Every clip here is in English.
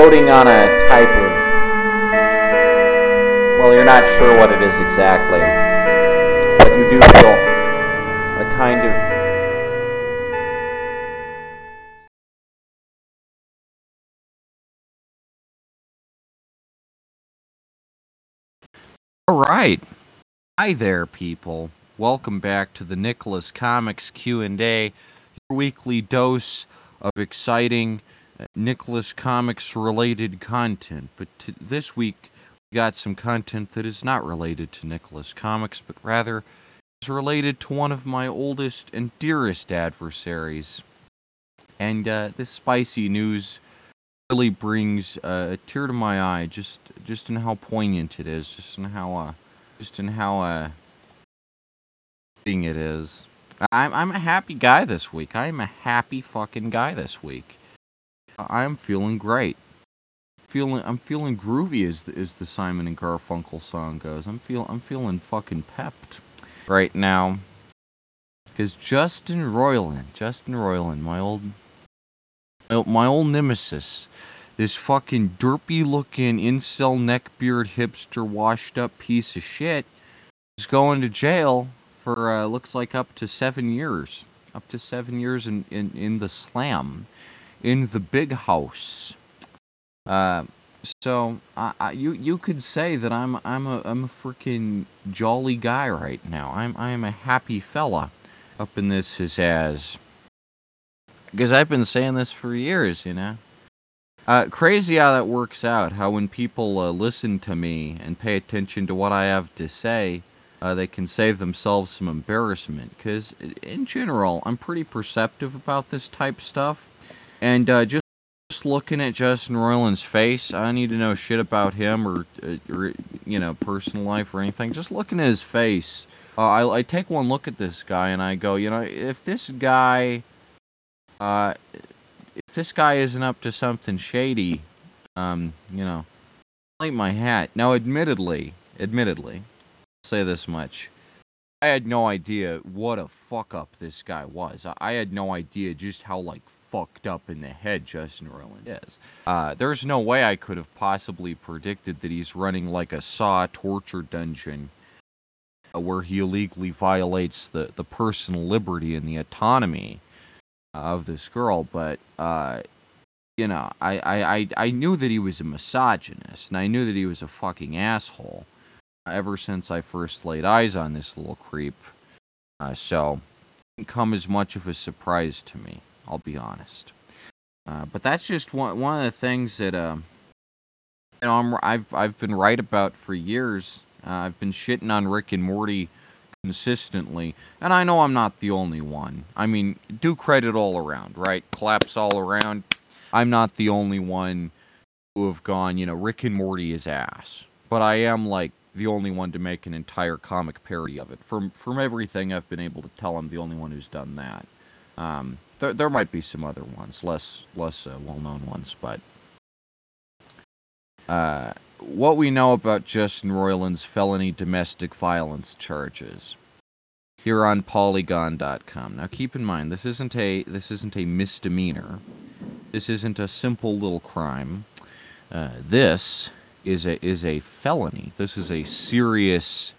floating on a type of. Well, you're not sure what it is exactly, but you do feel a kind of. All right. Hi there, people. Welcome back to the Nicholas Comics Q&A, your weekly dose of exciting Nicholas Comics related content. But t- this week we got some content that is not related to Nicholas Comics, but rather is related to one of my oldest and dearest adversaries. And uh, this spicy news really brings uh, a tear to my eye, just just in how poignant it is, just in how uh, just in how uh, thing it is. I'm I'm a happy guy this week. I am a happy fucking guy this week. I'm feeling great. Feeling I'm feeling groovy as the, as the Simon and Garfunkel song goes. I'm feel I'm feeling fucking pepped right now. Cause Justin Roiland, Justin Roiland, my old my old nemesis, this fucking derpy looking incel neckbeard hipster washed up piece of shit is going to jail for uh, looks like up to seven years. Up to seven years in, in, in the slam. In the big house. Uh, so I, I, you you could say that I'm I'm a I'm a freaking jolly guy right now. I'm I'm a happy fella up in this his ass. Because I've been saying this for years, you know. Uh, crazy how that works out. How when people uh, listen to me and pay attention to what I have to say, uh, they can save themselves some embarrassment. Because in general, I'm pretty perceptive about this type stuff, and uh, just just looking at Justin Roiland's face, I need to know shit about him or, uh, or you know personal life or anything. Just looking at his face, uh, I, I take one look at this guy and I go, you know, if this guy, uh, if this guy isn't up to something shady, um, you know, light my hat. Now, admittedly, admittedly, I'll say this much. I had no idea what a fuck up this guy was. I had no idea just how like fucked up in the head Justin Roiland is. Uh, there's no way I could have possibly predicted that he's running like a Saw torture dungeon uh, where he illegally violates the, the personal liberty and the autonomy of this girl, but uh, you know, I, I, I, I knew that he was a misogynist, and I knew that he was a fucking asshole ever since I first laid eyes on this little creep. Uh, so, it didn't come as much of a surprise to me. I'll be honest. Uh, but that's just one one of the things that uh, you know I'm, I've I've been right about for years. Uh, I've been shitting on Rick and Morty consistently, and I know I'm not the only one. I mean, do credit all around, right? Claps all around. I'm not the only one who have gone, you know, Rick and Morty is ass. But I am like the only one to make an entire comic parody of it. From from everything I've been able to tell, I'm the only one who's done that. Um, there, there might be some other ones, less less uh, well-known ones, but uh, what we know about Justin Roiland's felony domestic violence charges here on Polygon.com. Now, keep in mind this isn't a this isn't a misdemeanor. This isn't a simple little crime. Uh, this is a is a felony. This is a serious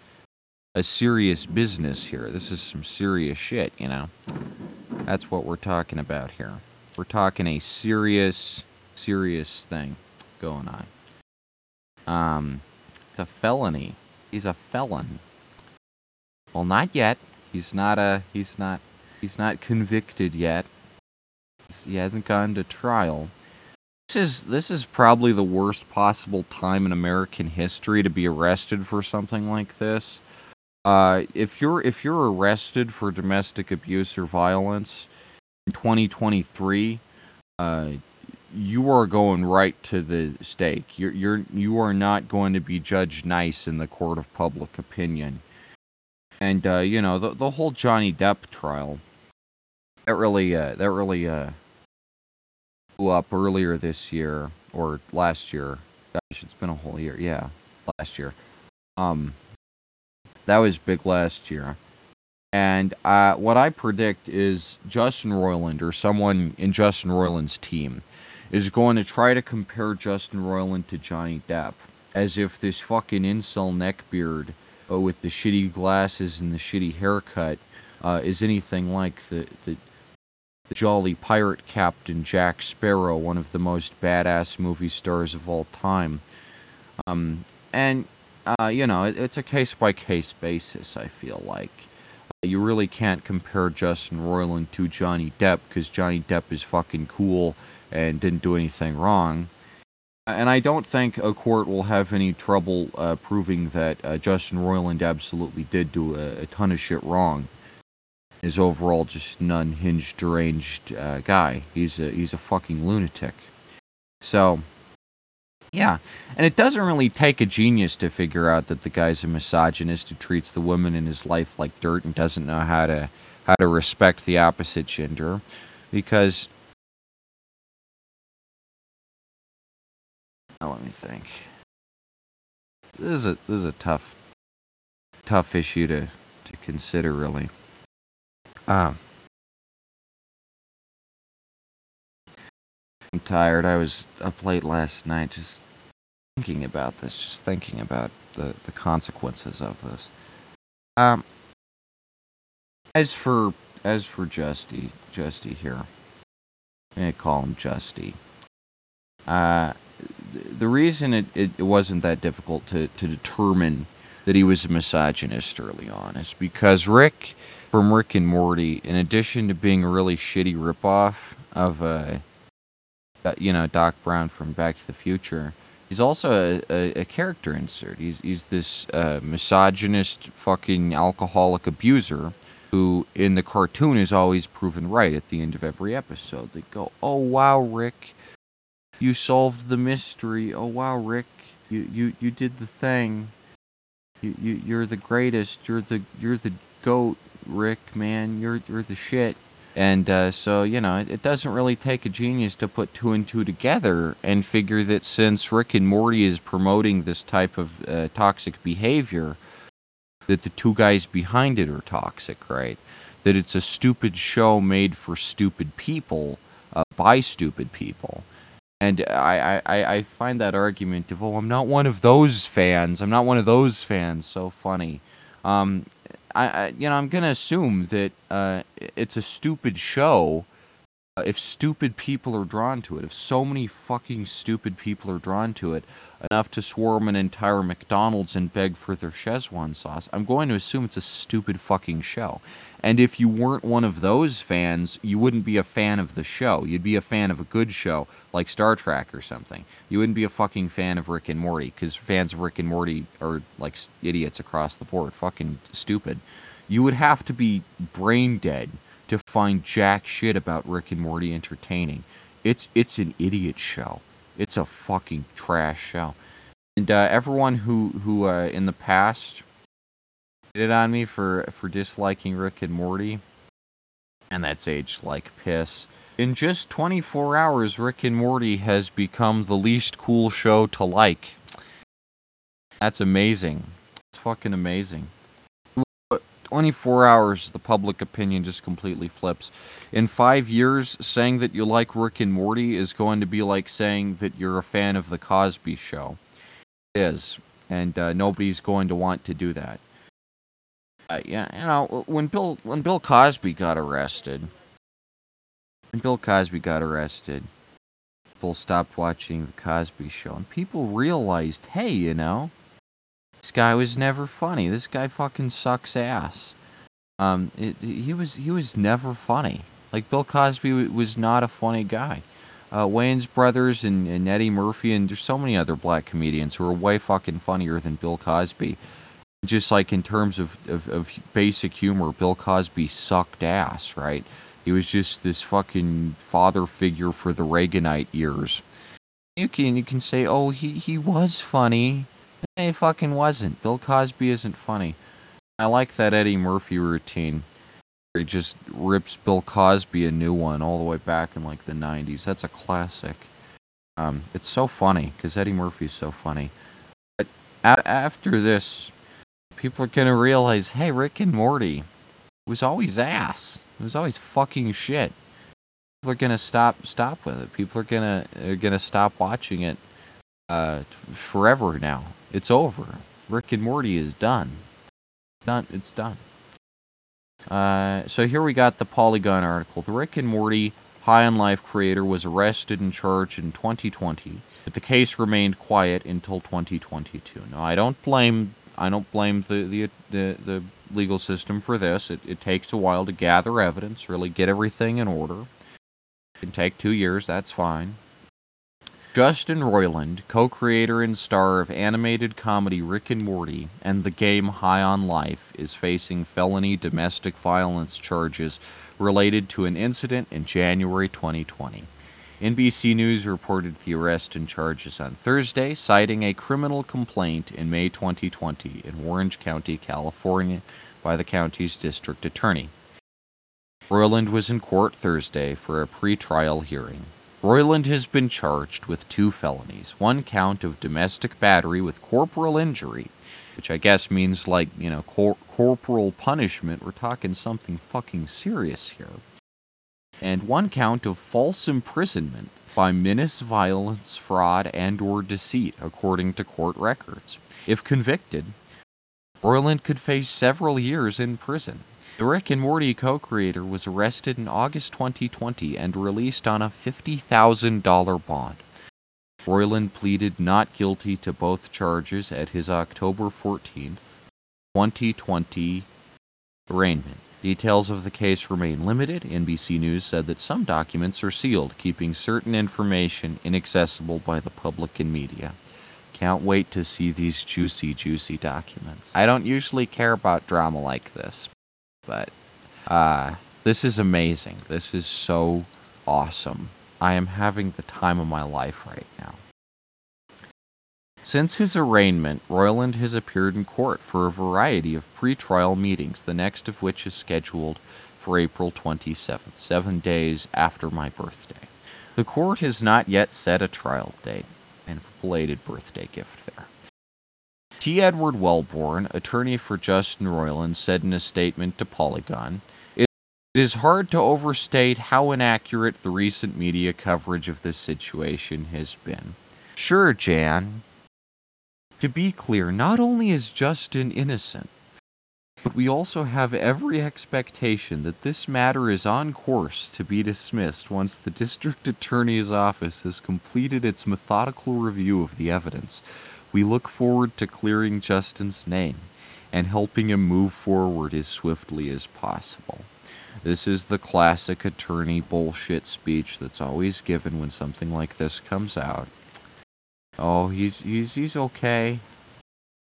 a serious business here. This is some serious shit, you know. That's what we're talking about here. We're talking a serious, serious thing going on. Um, it's a felony. He's a felon. Well, not yet. He's not a. He's not. He's not convicted yet. He hasn't gone to trial. This is this is probably the worst possible time in American history to be arrested for something like this. Uh, if you're if you're arrested for domestic abuse or violence 2023, uh, you are going right to the stake. You're you're you are not going to be judged nice in the court of public opinion. And uh, you know the the whole Johnny Depp trial that really uh, that really uh, blew up earlier this year or last year. Gosh, it's been a whole year. Yeah, last year. Um, that was big last year. And uh, what I predict is Justin Roiland or someone in Justin Roiland's team is going to try to compare Justin Roiland to Johnny Depp, as if this fucking incel neckbeard uh, with the shitty glasses and the shitty haircut uh, is anything like the, the the jolly pirate captain Jack Sparrow, one of the most badass movie stars of all time. Um, and uh, you know, it, it's a case by case basis. I feel like you really can't compare Justin Roiland to Johnny Depp because Johnny Depp is fucking cool and didn't do anything wrong. And I don't think a court will have any trouble uh, proving that uh, Justin Roiland absolutely did do a, a, ton of shit wrong. Is overall just an unhinged, deranged uh, guy. He's a he's a fucking lunatic. So, yeah, and it doesn't really take a genius to figure out that the guy's a misogynist who treats the women in his life like dirt and doesn't know how to how to respect the opposite gender, because Now let me think. This is a this is a tough tough issue to to consider really. Um I'm tired. I was up late last night just thinking about this, just thinking about the, the consequences of this. Um as for as for Justy Justy here. I'm gonna call him Justy. Uh the reason it, it, it wasn't that difficult to, to determine that he was a misogynist early on is because Rick from Rick and Morty, in addition to being a really shitty ripoff of uh, uh, you know Doc Brown from Back to the Future, he's also a, a, a character insert. He's he's this uh, misogynist fucking alcoholic abuser who in the cartoon is always proven right at the end of every episode. They go, "Oh wow, Rick." You solved the mystery. Oh wow, Rick, you you you did the thing. You you you're the greatest. You're the you're the goat, Rick. Man, you're you're the shit. And uh, so you know, it, it doesn't really take a genius to put two and two together and figure that since Rick and Morty is promoting this type of uh, toxic behavior, that the two guys behind it are toxic, right? That it's a stupid show made for stupid people uh, by stupid people and I, I, I find that argument of, oh, I'm not one of those fans. I'm not one of those fans. So funny. Um, I, I you know, I'm gonna assume that uh, it's a stupid show. Uh, if stupid people are drawn to it, if so many fucking stupid people are drawn to it, enough to swarm an entire McDonald's and beg for their Szechuan sauce, I'm going to assume it's a stupid fucking show. And if you weren't one of those fans, you wouldn't be a fan of the show. You'd be a fan of a good show, like Star Trek or something. You wouldn't be a fucking fan of Rick and Morty, because fans of Rick and Morty are like idiots across the board, fucking stupid. You would have to be brain dead to find jack shit about Rick and Morty entertaining. It's it's an idiot show. It's a fucking trash show. And uh, everyone who who uh, in the past it on me for for disliking Rick and Morty, and that's aged like piss. In just 24 hours, Rick and Morty has become the least cool show to like. That's amazing. It's fucking amazing. 24 hours, the public opinion just completely flips. In five years, saying that you like Rick and Morty is going to be like saying that you're a fan of The Cosby Show. It is. And uh, nobody's going to want to do that yeah, you know, when Bill when Bill Cosby got arrested, when Bill Cosby got arrested, people stopped watching the Cosby Show, and people realized, hey, you know, this guy was never funny. This guy fucking sucks ass. Um, it, he was he was never funny. Like Bill Cosby was not a funny guy. Uh, Wayans Brothers and, and Eddie Murphy and there's so many other black comedians who are way fucking funnier than Bill Cosby just like in terms of, of, of, basic humor, Bill Cosby sucked ass, right? He was just this fucking father figure for the Reaganite years. You can you can say, oh, he, he was funny. He fucking wasn't. Bill Cosby isn't funny. I like that Eddie Murphy routine. He just rips Bill Cosby a new one all the way back in like the 90s. That's a classic. Um, it's so funny because Eddie Murphy's so funny. But a- after this, people are gonna realize, hey, Rick and Morty was always ass. It was always fucking shit. People are gonna stop stop with it. People are gonna are gonna stop watching it uh, forever now. It's over. Rick and Morty is done. Done. It's done. Uh, so here we got the Polygon article. The Rick and Morty High on Life creator was arrested and charged in 2020, but the case remained quiet until 2022. Now I don't blame I don't blame the the the, the legal system for this. It, it takes a while to gather evidence, really get everything in order. It can take two years. That's fine. Justin Roiland, co creator and star of animated comedy Rick and Morty and the game High on Life, is facing felony domestic violence charges related to an incident in January 2020. NBC News reported the arrest and charges on Thursday, citing a criminal complaint in May 2020 in Orange County, California, by the county's district attorney. Roiland was in court Thursday for a pre-trial hearing. Roiland has been charged with two felonies one count of domestic battery with corporal injury, which I guess means like, you know, cor- corporal punishment. We're talking something fucking serious here. And one count of false imprisonment by menace, violence, fraud, and or deceit, according to court records. If convicted, Roiland could face several years in prison. The Rick and Morty co creator was arrested in August 2020 and released on a $50,000 bond. Roiland pleaded not guilty to both charges at his October 14, 2020 arraignment. Details of the case remain limited. NBC News said that some documents are sealed, keeping certain information inaccessible by the public and media. Can't wait to see these juicy, juicy documents. I don't usually care about drama like this, but uh, this is amazing. This is so awesome. I am having the time of my life right now. Since his arraignment, Roiland has appeared in court for a variety of pre-trial meetings, the next of which is scheduled for April 27th, seven days after my birthday. The court has not yet set a trial date, and a belated birthday gift there. T. Edward Welbourn, attorney for Justin Roiland, said in a statement to Polygon, It is hard to overstate how inaccurate the recent media coverage of this situation has been. Sure, Jan. To be clear, not only is Justin innocent, but we also have every expectation that this matter is on course to be dismissed once the district attorney's office has completed its methodical review of the evidence we look forward to clearing Justin's name and helping him move forward as swiftly as possible. This is the classic attorney bullshit speech that's always given when something like this comes out. Oh, he's he's he's okay.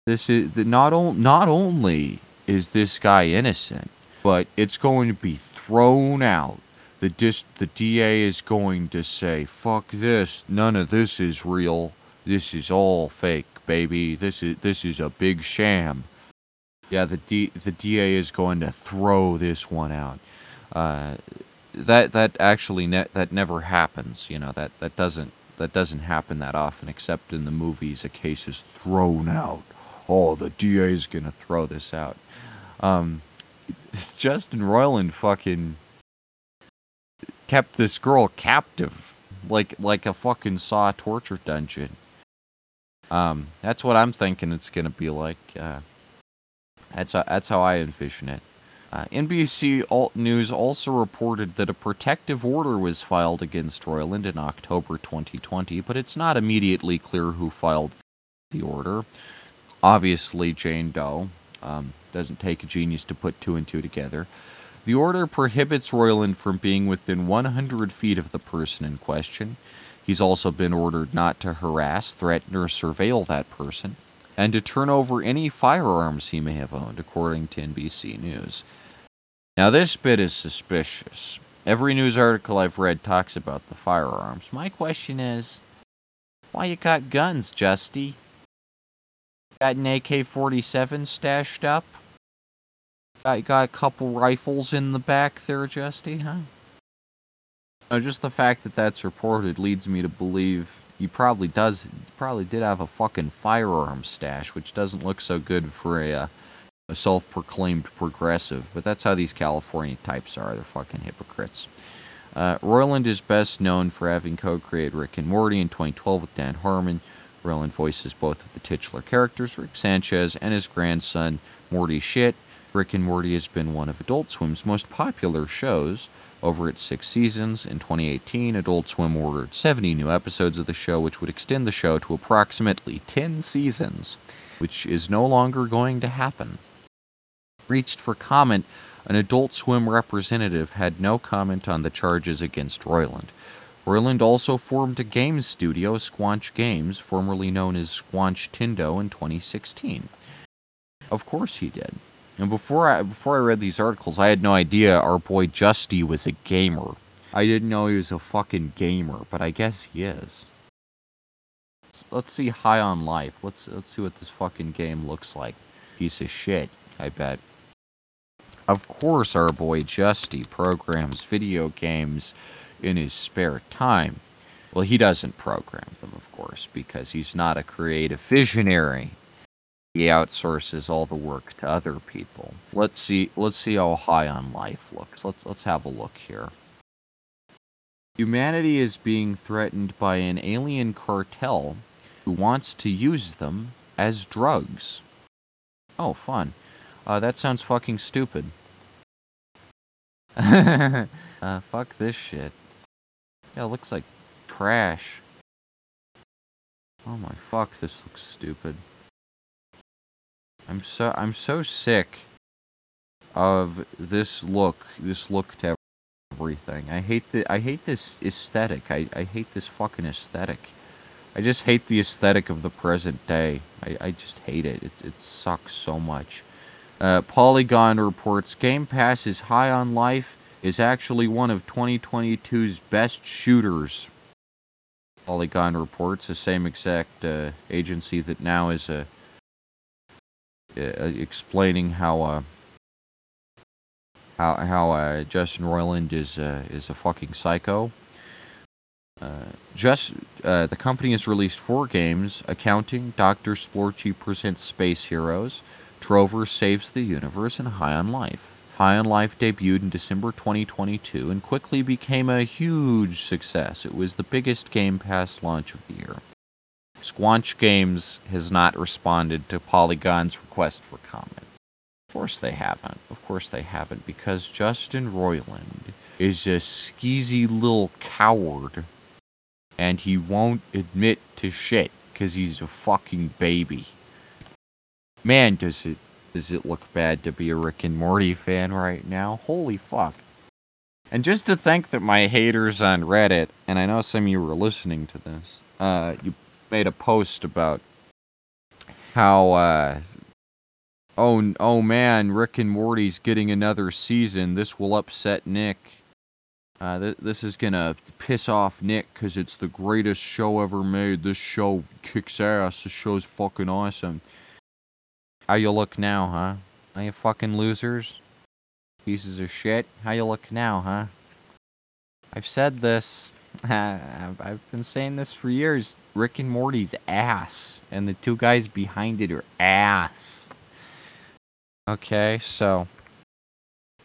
This is not on, not only is this guy innocent, but it's going to be thrown out. The dis, the DA is going to say, "Fuck this! None of this is real. This is all fake." baby. This is this is a big sham. Yeah, the D, the DA is going to throw this one out. Uh, that that actually ne- that never happens. You know that that doesn't that doesn't happen that often, except in the movies. A case is thrown out. Oh, the DA is gonna throw this out. Um, Justin Roiland fucking kept this girl captive, like like a fucking Saw torture dungeon. Um, that's what I'm thinking it's to be like. Uh, that's that's how I envision it. Uh, NBC Alt News also reported that a protective order was filed against Roiland in October 2020, but it's not immediately clear who filed the order. Obviously, Jane Doe. Um, doesn't take a genius to put two and two together. The order prohibits Roiland from being within 100 feet of the person in question. He's also been ordered not to harass, threaten, or surveil that person, and to turn over any firearms he may have owned, according to NBC News. Now, this bit is suspicious. Every news article I've read talks about the firearms. My question is, why you got guns, Justy? Got an AK-47 stashed up? Got, got a couple rifles in the back there, Justy, huh? Uh, just the fact that that's reported leads me to believe he probably does, probably did have a fucking firearm stash, which doesn't look so good for a, uh, a self-proclaimed progressive. But that's how these California types are. They're fucking hypocrites. Uh, Roiland is best known for having co-created Rick and Morty in 2012 with Dan Harmon. Roiland voices both of the titular characters, Rick Sanchez, and his grandson, Morty Shit. Rick and Morty has been one of Adult Swim's most popular shows over its six seasons. In 2018, Adult Swim ordered 70 new episodes of the show, which would extend the show to approximately 10 seasons, which is no longer going to happen. Reached for comment an Adult Swim representative had no comment on the charges against Roiland. Roiland also formed a games studio, Squanch Games, formerly known as Squanchtendo, in 2016. Of course he did. And before I before I read these articles, I had no idea our boy Justy was a gamer. I didn't know he was a fucking gamer, but I guess he is. Let's, let's see High on Life. Let's let's see what this fucking game looks like. Piece of shit, I bet. Of course, our boy Justy programs video games in his spare time. Well, he doesn't program them, of course, because he's not a creative visionary. He outsources all the work to other people. Let's see. Let's see how High on Life looks. Let's let's have a look here. Humanity is being threatened by an alien cartel who wants to use them as drugs. Oh, fun. Uh, that sounds fucking stupid. uh, fuck this shit. Yeah, looks like trash. Oh my fuck, this looks stupid. I'm so I'm so sick of this look, this look to everything. I hate the I hate this aesthetic. I, I hate this fucking aesthetic. I just hate the aesthetic of the present day. I, I just hate it. It it sucks so much. Uh, Polygon reports Game Pass is high on life, is actually one of 2022's best shooters. Polygon reports, the same exact uh, agency that now is uh, uh explaining how uh, how how uh, Justin Roiland is is a fucking psycho. just the company has released four games: Accounting, Doctor Splorchy presents Space Heroes. Trover Saves the Universe, and High on Life. High on Life debuted in December 2022 and quickly became a huge success. It was the biggest Game Pass launch of the year. Squanch Games has not responded to Polygon's request for comment. Of course they haven't. Of course they haven't, because Justin Roiland is a skeezy little coward, and he won't admit to shit because he's a fucking baby. Man, does it does it look bad to be a Rick and Morty fan right now? Holy fuck. And just to think that my haters on Reddit, and I know some of you were listening to this, uh, you made a post about how, uh, oh, oh man, Rick and Morty's getting another season. This will upset Nick. Uh, th- this is gonna piss off Nick because it's the greatest show ever made. This show kicks ass. This show's fucking awesome. How you look now, huh? Are you fucking losers? Pieces of shit. How you look now, huh? I've said this. I've been saying this for years. Rick and Morty's ass. And the two guys behind it are ass. Okay, so.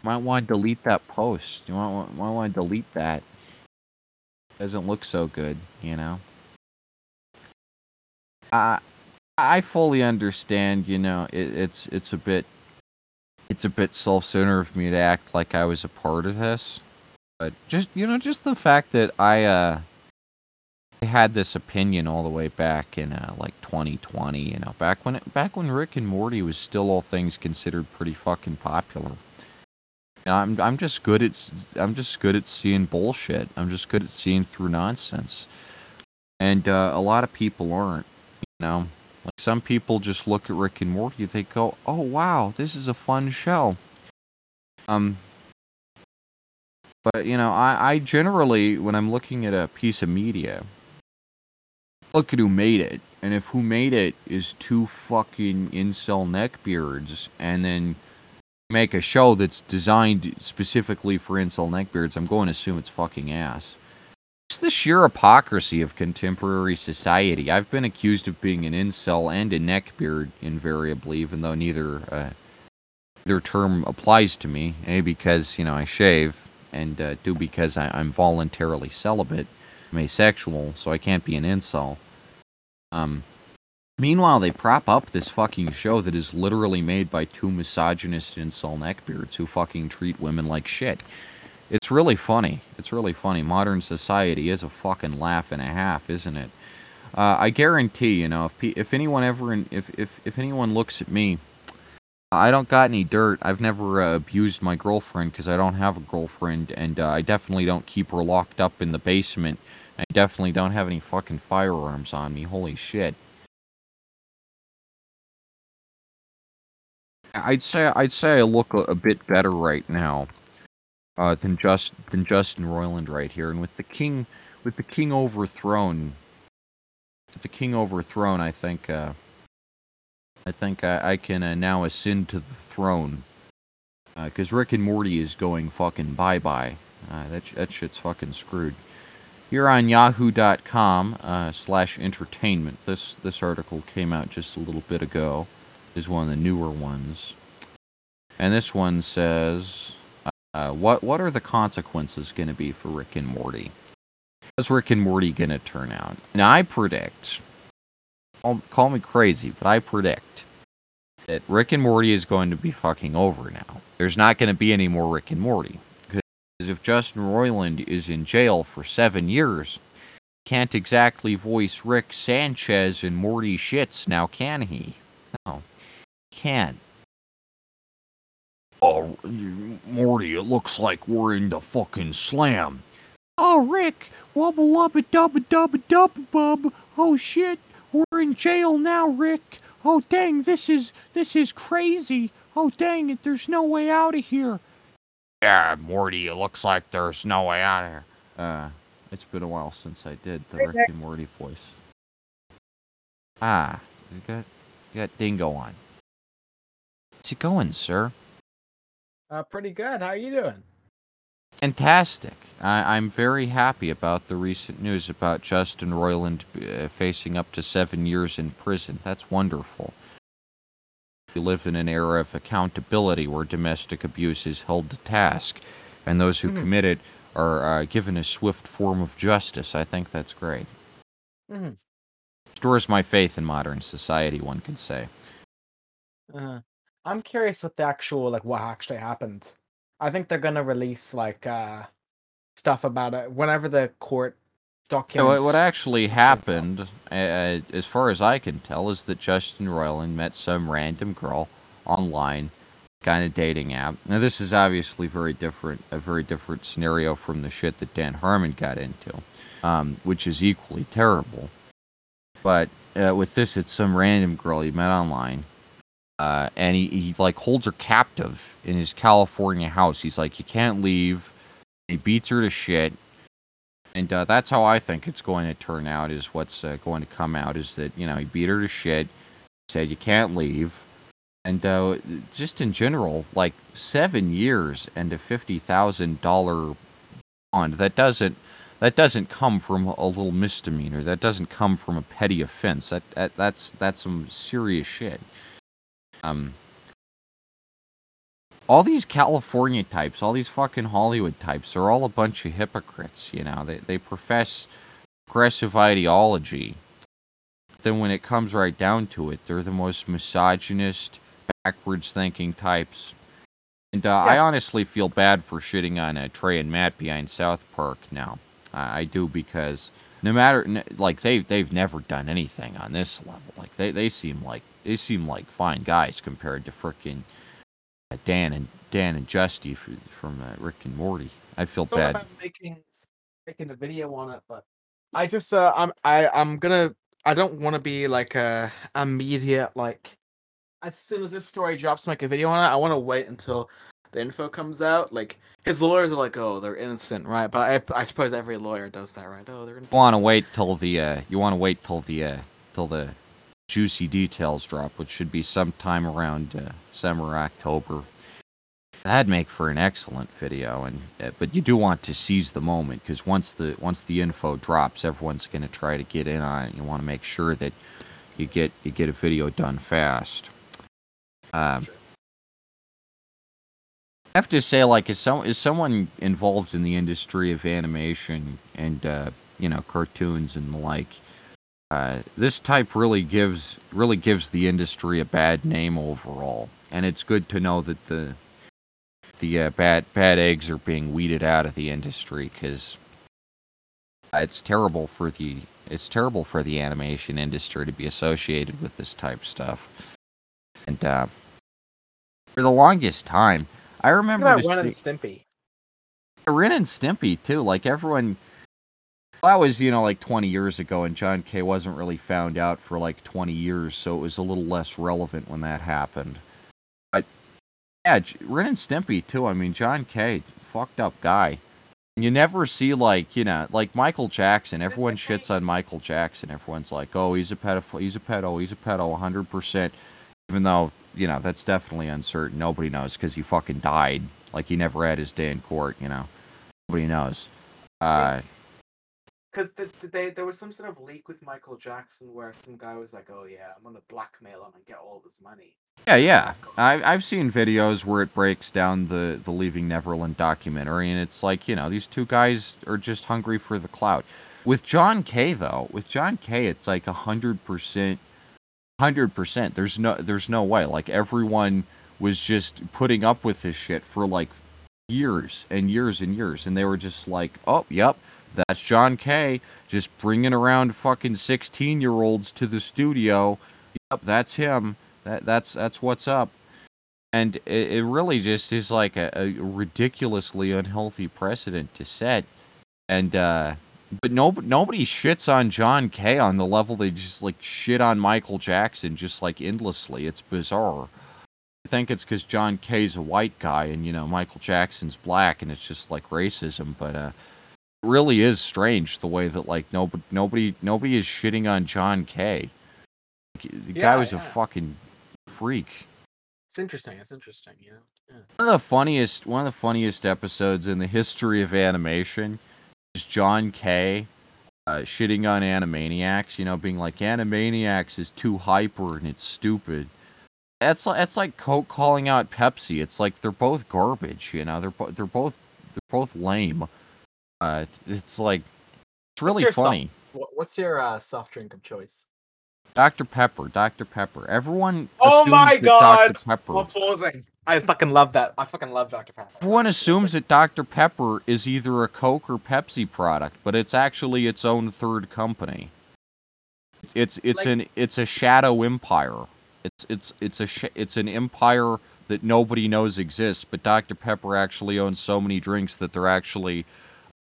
Might want to delete that post. You might, might want to delete that. Doesn't look so good, you know? Uh, I fully understand. You know, it, it's it's a bit it's a bit self-centered of me to act like I was a part of this, but just you know, just the fact that I uh I had this opinion all the way back in uh, like 2020. You know, back when it, back when Rick and Morty was still all things considered pretty fucking popular. Know, I'm I'm just good at I'm just good at seeing bullshit. I'm just good at seeing through nonsense, and uh, a lot of people aren't. You know. Like some people just look at Rick and Morty, they go, "Oh wow, this is a fun show." Um, but you know, I, I generally, when I'm looking at a piece of media, look at who made it, and if who made it is two fucking incel neckbeards, and then make a show that's designed specifically for incel neckbeards, I'm going to assume it's fucking ass. The sheer hypocrisy of contemporary society. I've been accused of being an incel and a neckbeard invariably, even though neither uh, term applies to me. A because you know I shave, and uh, do because I, I'm voluntarily celibate, I'm asexual, so I can't be an incel. Um, meanwhile, they prop up this fucking show that is literally made by two misogynist incel neckbeards who fucking treat women like shit. It's really funny. It's really funny. Modern society is a fucking laugh and a half, isn't it? Uh, I guarantee, you know, if if anyone ever in, if, if if anyone looks at me, I don't got any dirt. I've never uh, abused my girlfriend because I don't have a girlfriend, and uh, I definitely don't keep her locked up in the basement. I definitely don't have any fucking firearms on me. Holy shit. I'd say I'd say I look a, a bit better right now uh, than just than Justin Roiland right here, and with the king with the king overthrown, with the king overthrown, I think uh, I think I, I can uh, now ascend to the throne because Rick and Morty is going fucking bye bye. Uh, that that shit's fucking screwed. Here on Yahoo.com uh, slash entertainment, this this article came out just a little bit ago. Is one of the newer ones, and this one says. Uh, what what are the consequences going to be for Rick and Morty? How's Rick and Morty going to turn out? Now I predict, call, call me crazy, but I predict that Rick and Morty is going to be fucking over now. There's not going to be any more Rick and Morty because if Justin Roiland is in jail for seven years, can't exactly voice Rick Sanchez and Morty shits now, can he? No, can't. Oh, Morty, it looks like we're in the fucking slam. Oh, Rick, wubba lubba dubba dubba dubba bub. Oh shit, we're in jail now, Rick. Oh dang, this is this is crazy. Oh dang it, there's no way out of here. Yeah, Morty, it looks like there's no way out of here. Uh, it's been a while since I did the Rick and Morty voice. Ah, you got you got Dingo on. How's it going, sir? Uh, pretty good. How are you doing? Fantastic. I, I'm very happy about the recent news about Justin Roiland uh, facing up to seven years in prison. That's wonderful. We live in an era of accountability where domestic abuse is held to task, and those who Mhm. commit it are uh, given a swift form of justice. I think that's great. Mm-hmm. Restores my faith in modern society, one could say. Uh, I'm curious what the actual like what actually happened. I think they're gonna release like uh stuff about it whenever the court documents. what, what actually happened, uh, as far as I can tell, is that Justin Roiland met some random girl online, kind of dating app. Now, this is obviously very different, a very different scenario from the shit that Dan Harmon got into, um, which is equally terrible. But uh, with this, it's some random girl he met online, uh, and he, he like holds her captive in his California house. He's like, you can't leave. He beats her to shit and uh, that's how I think it's going to turn out. Is what's uh, going to come out is that you know he beat her to shit, said you can't leave, and uh, just in general, like seven years and a fifty thousand dollar bond. That doesn't that doesn't come from a little misdemeanor. That doesn't come from a petty offense. That, that that's that's some serious shit. Um. All these California types, all these fucking Hollywood types, they're all a bunch of hypocrites, you know. They they profess progressive ideology. Then when it comes right down to it, they're the most misogynist, backwards thinking types. And uh, I honestly feel bad for shitting on uh, Trey and Matt behind South Park now. I I do because no matter like they they've never done anything on this level. Like they, they seem like they seem like fine guys compared to frickin' uh, Dan and Dan and Justy from uh, Rick and Morty. I feel thought bad. about making making a video on it, but I just uh I'm I I'm gonna I don't want to be like a immediate like as soon as this story drops, make a video on it. I want to wait until the info comes out. Like his lawyers are like, oh, they're innocent, right? But I I suppose every lawyer does that, right? Oh, they're innocent. You want to wait till the uh, you want to wait till the uh, till the juicy details drop, which should be sometime around uh, summer October. That'd make for an excellent video, and uh, but you do want to seize the moment because once the once the info drops, everyone's going to try to get in on it. You want to make sure that you get you get a video done fast. Um, I have to say, like, is some is someone involved in the industry of animation and uh, you know cartoons and the like? Uh, this type really gives really gives the industry a bad name overall, and it's good to know that the the uh, bad bad eggs are being weeded out of the industry because it's terrible for the it's terrible for the animation industry to be associated with this type stuff. And uh, for the longest time, I remember What about Ren and Stimpy? Ren and Stimpy too. Like everyone, that was you know like 20 years ago, and John K wasn't really found out for like 20 years, so it was a little less relevant when that happened. But yeah, Ren and Stimpy too. I mean, John K, fucked up guy. You never see like you know like Michael Jackson. Everyone shits on Michael Jackson. Everyone's like, oh, he's a pedophile. He's a pedo. He's a pedo. 100 percent. Even though you know that's definitely uncertain. Nobody knows because he fucking died. Like he never had his day in court. You know, nobody knows. Uh, Because the, the, there was some sort of leak with Michael Jackson where some guy was like, "Oh yeah, I'm gonna blackmail him and get all this money." yeah, yeah. I, I've seen videos where it breaks down the the Leaving Neverland documentary, and it's like you know these two guys are just hungry for the clout. With John K though, with John K, it's like a hundred percent, hundred percent. There's no there's no way. Like everyone was just putting up with this shit for like years and years and years, and they were just like, oh, yep, that's John K, just bringing around fucking sixteen year olds to the studio. Yep, that's him. That that's that's what's up. And it, it really just is like a, a ridiculously unhealthy precedent to set. And uh but no, nobody shits on John K on the level they just like shit on Michael Jackson just like endlessly. It's bizarre. I think it's because John K's a white guy and you know Michael Jackson's black, and it's just like racism. But uh, really is strange the way that like nobody, nobody, nobody is shitting on John K. The guy Yeah, was a fucking freak. It's interesting. It's interesting. You know. Yeah. One of the funniest, one of the funniest episodes in the history of animation is John K uh, shitting on Animaniacs. You know, being like Animaniacs is too hyper and it's stupid. That's like that's like Coke calling out Pepsi. It's like they're both garbage. You know, they're bo- they're both they're both lame. Uh, it's like it's really so- funny. What, what's your uh, soft drink of choice? Dr Pepper, Dr Pepper. Everyone. Oh my God! Dr Pepper. I fucking love that. I fucking love Dr. Pepper. Everyone assumes that Dr. Pepper is either a Coke or Pepsi product, but it's actually its own third company. It's it's Like- an it's a shadow empire. It's it's it's a sh- it's an empire that nobody knows exists, but Dr. Pepper actually owns so many drinks that they're actually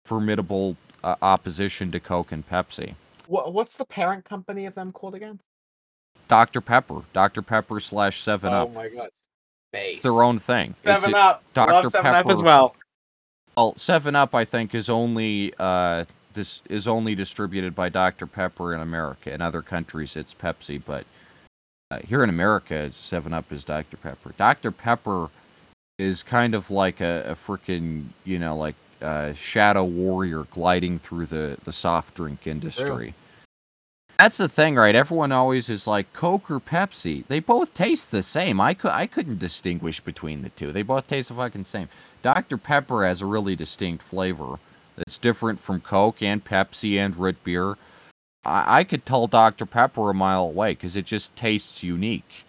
formidable uh, opposition to Coke and Pepsi. What's the parent company of them called again? Dr. Pepper, Dr. Pepper slash Seven Up. Oh my god. Base. It's their own thing. It's Seven a- Up. Dr. Love Seven Up as well. Well, Seven Up, I think, is only uh, this is only distributed by Dr Pepper in America. In other countries, it's Pepsi, but uh, here in America, Seven Up is Dr Pepper. Dr Pepper is kind of like a, a freaking you know like uh, shadow warrior gliding through the the soft drink industry. That's the thing, right? Everyone always is like Coke or Pepsi. They both taste the same. I could I couldn't distinguish between the two. They both taste the fucking same. Dr. Pepper has a really distinct flavor that's different from Coke and Pepsi and root beer. I, I could tell Dr. Pepper a mile away because it just tastes unique.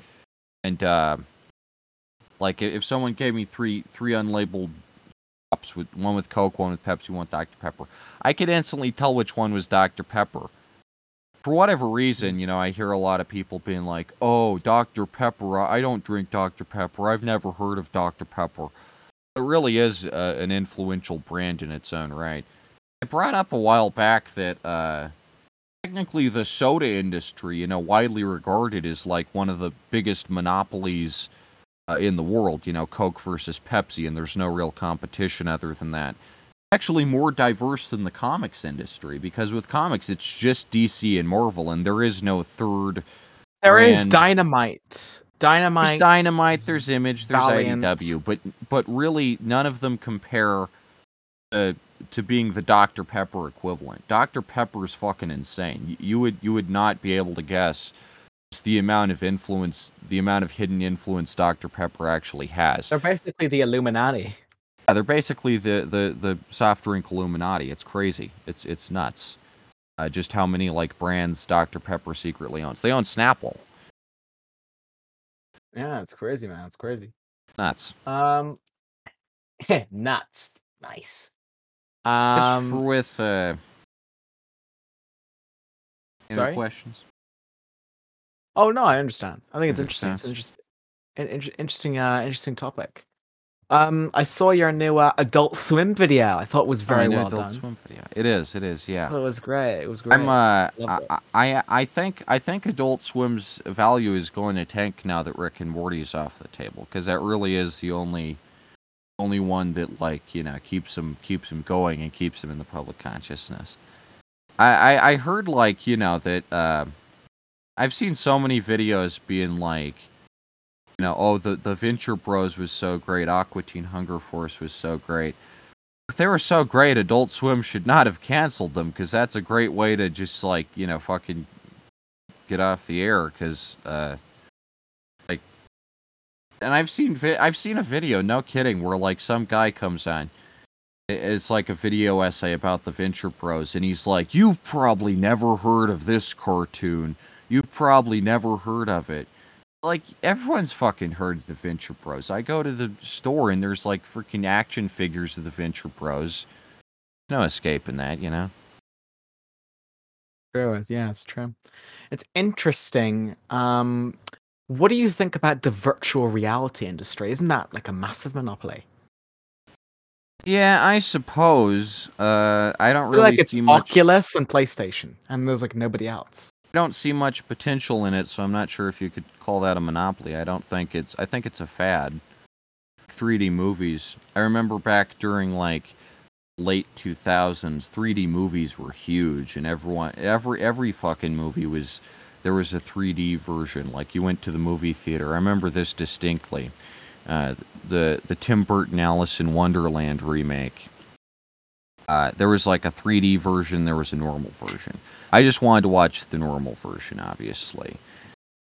And uh, like if someone gave me three three unlabeled with one with Coke, one with Pepsi, one with Dr. Pepper, I could instantly tell which one was Dr. Pepper. For whatever reason, you know, I hear a lot of people being like, "Oh, Dr. Pepper, I I don't drink Dr. Pepper. I've never heard of Dr. Pepper." It really is uh, an influential brand in its own right. I brought up a while back that uh, technically the soda industry, you know, widely regarded as like one of the biggest monopolies uh, in the world. You know, Coke versus Pepsi, and there's no real competition other than that. Actually, more diverse than the comics industry because with comics it's just DC and Marvel, and there is no third. There is brand. Dynamite. Dynamite. There's Dynamite, there's Image, there's Valiant. IDW, but but really none of them compare uh, to being the Dr Pepper equivalent. Dr Pepper is fucking insane. You, you would you would not be able to guess the amount of influence, the amount of hidden influence Dr. Pepper actually has. They're basically the Illuminati. Yeah, they're basically the, the, the soft drink Illuminati. It's crazy. It's it's nuts. Uh, just how many like brands Dr. Pepper secretly owns. They own Snapple. Yeah, it's crazy, man. It's crazy. Nuts. Um, nuts. Nice. Um, with uh, any Sorry? questions? Oh no, I understand. I think it's interesting. It's interesting. An inter- interesting, uh, interesting topic. Um, I saw your new uh, Adult Swim video. I thought it was very Oh, new well Adult done. Swim video. It is. It is. Yeah. It was great. It was great. I'm uh. I, I I think I think Adult Swim's value is going to tank now that Rick and Morty's off the table because that really is the only only one that like you know keeps them keeps them going and keeps them in the public consciousness. I I, I heard like you know that uh, I've seen so many videos being like you know oh the the Venture Bros was so great Aqua Teen Hunger Force was so great if they were so great, Adult Swim should not have canceled them because that's a great way to just like you know fucking get off the air. Because uh, like, and I've seen vi- I've seen a video, no kidding, where like some guy comes on. It's like a video essay about the Venture Bros, and he's like, "You've probably never heard of this cartoon. You've probably never heard of it." like everyone's fucking heard of the Venture Bros. I go to the store and there's like freaking action figures of the Venture Bros. No escaping that, you know. True. Yeah, it's true. It's interesting. Um, what do you think about the virtual reality industry? Isn't that like a massive monopoly? Yeah, I suppose. Uh, I don't I really like it's see much. Oculus and PlayStation, and there's like nobody else. I don't see much potential in it, so I'm not sure if you could call that a monopoly. I don't think it's. I think it's a fad. 3D movies. I remember back during like late 2000s, 3D movies were huge, and everyone, every every fucking movie was there was a 3D version. Like you went to the movie theater. I remember this distinctly. Uh, the the Tim Burton Alice in Wonderland remake. Uh, there was like a 3D version. There was a normal version. I just wanted to watch the normal version, obviously.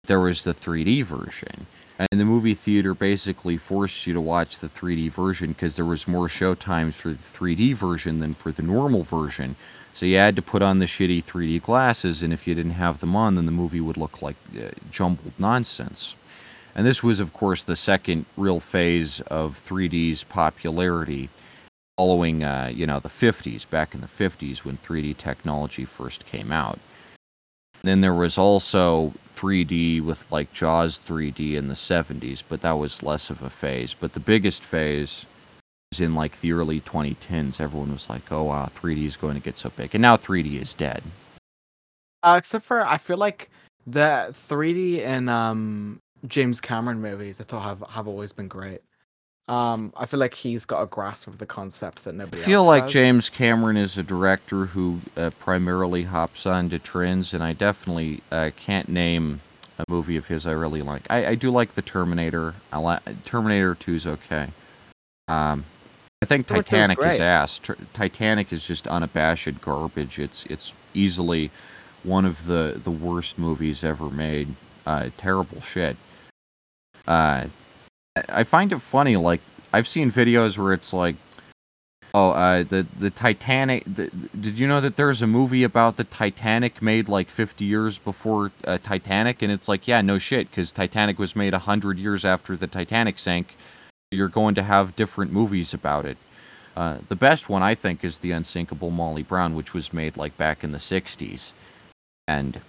There was the 3D version. And the movie theater basically forced you to watch the 3D version because there was more show times for the 3D version than for the normal version. So you had to put on the shitty 3D glasses, and if you didn't have them on, then the movie would look like uh, jumbled nonsense. And this was, of course, the second real phase of 3D's popularity following, uh, you know, the 50s, back in the 50s when 3D technology first came out. Then there was also 3D with like Jaws 3D in the 70s, but that was less of a phase. But the biggest phase was in like the early 2010s. Everyone was like, oh wow, 3D is going to get so big. And now 3D is dead. Uh, except for I feel like the 3D in um James Cameron movies I thought have have always been great. Um, I feel like he's got a grasp of the concept that nobody. I feel like has. James Cameron is a director who uh, primarily hops onto trends, and I definitely uh, can't name a movie of his I really like. I, I do like the Terminator. I like Terminator 2 is okay. Um, I think Terminator Titanic is ass. Ter- Titanic is just unabashed garbage. It's it's easily one of the the worst movies ever made. Uh, terrible shit. Uh, I- find it funny. Like I've seen videos where it's like, oh, uh, the the Titanic. The, did you know that there's a movie about the Titanic made like 50 years before uh, Titanic? And it's like, yeah, no shit, because Titanic was made 100 years after the Titanic sank. You're going to have different movies about it. Uh, the best one, I think, is the Unsinkable Molly Brown, which was made like back in the 60s, and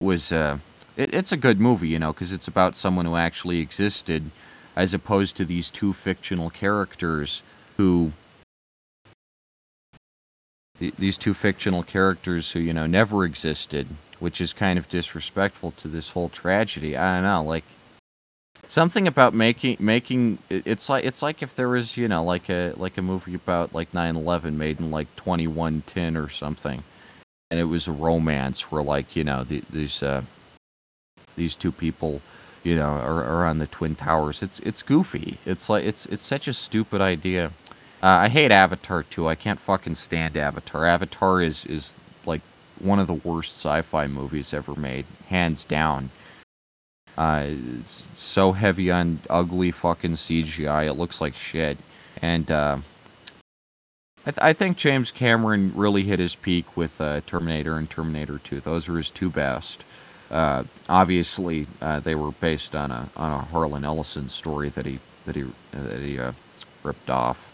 was uh, it, it's a good movie, you know, because it's about someone who actually existed, as opposed to these two fictional characters who these two fictional characters who you know never existed, which is kind of disrespectful to this whole tragedy. I don't know, like something about making making it's like it's like if there was you know like a like a movie about like 9/11 made in like 2110 or something and it was a romance where like you know the, these uh these two people you know are, are on the twin towers it's it's goofy it's like it's it's such a stupid idea uh, i hate avatar too i can't fucking stand avatar avatar is is like one of the worst sci-fi movies ever made, hands down. Uh, it's so heavy on ugly fucking CGI, it looks like shit. And uh, I, th- I think James Cameron really hit his peak with uh, Terminator and Terminator 2. Those were his two best. Uh, obviously, uh, they were based on a on a Harlan Ellison story that he that he that he uh, ripped off,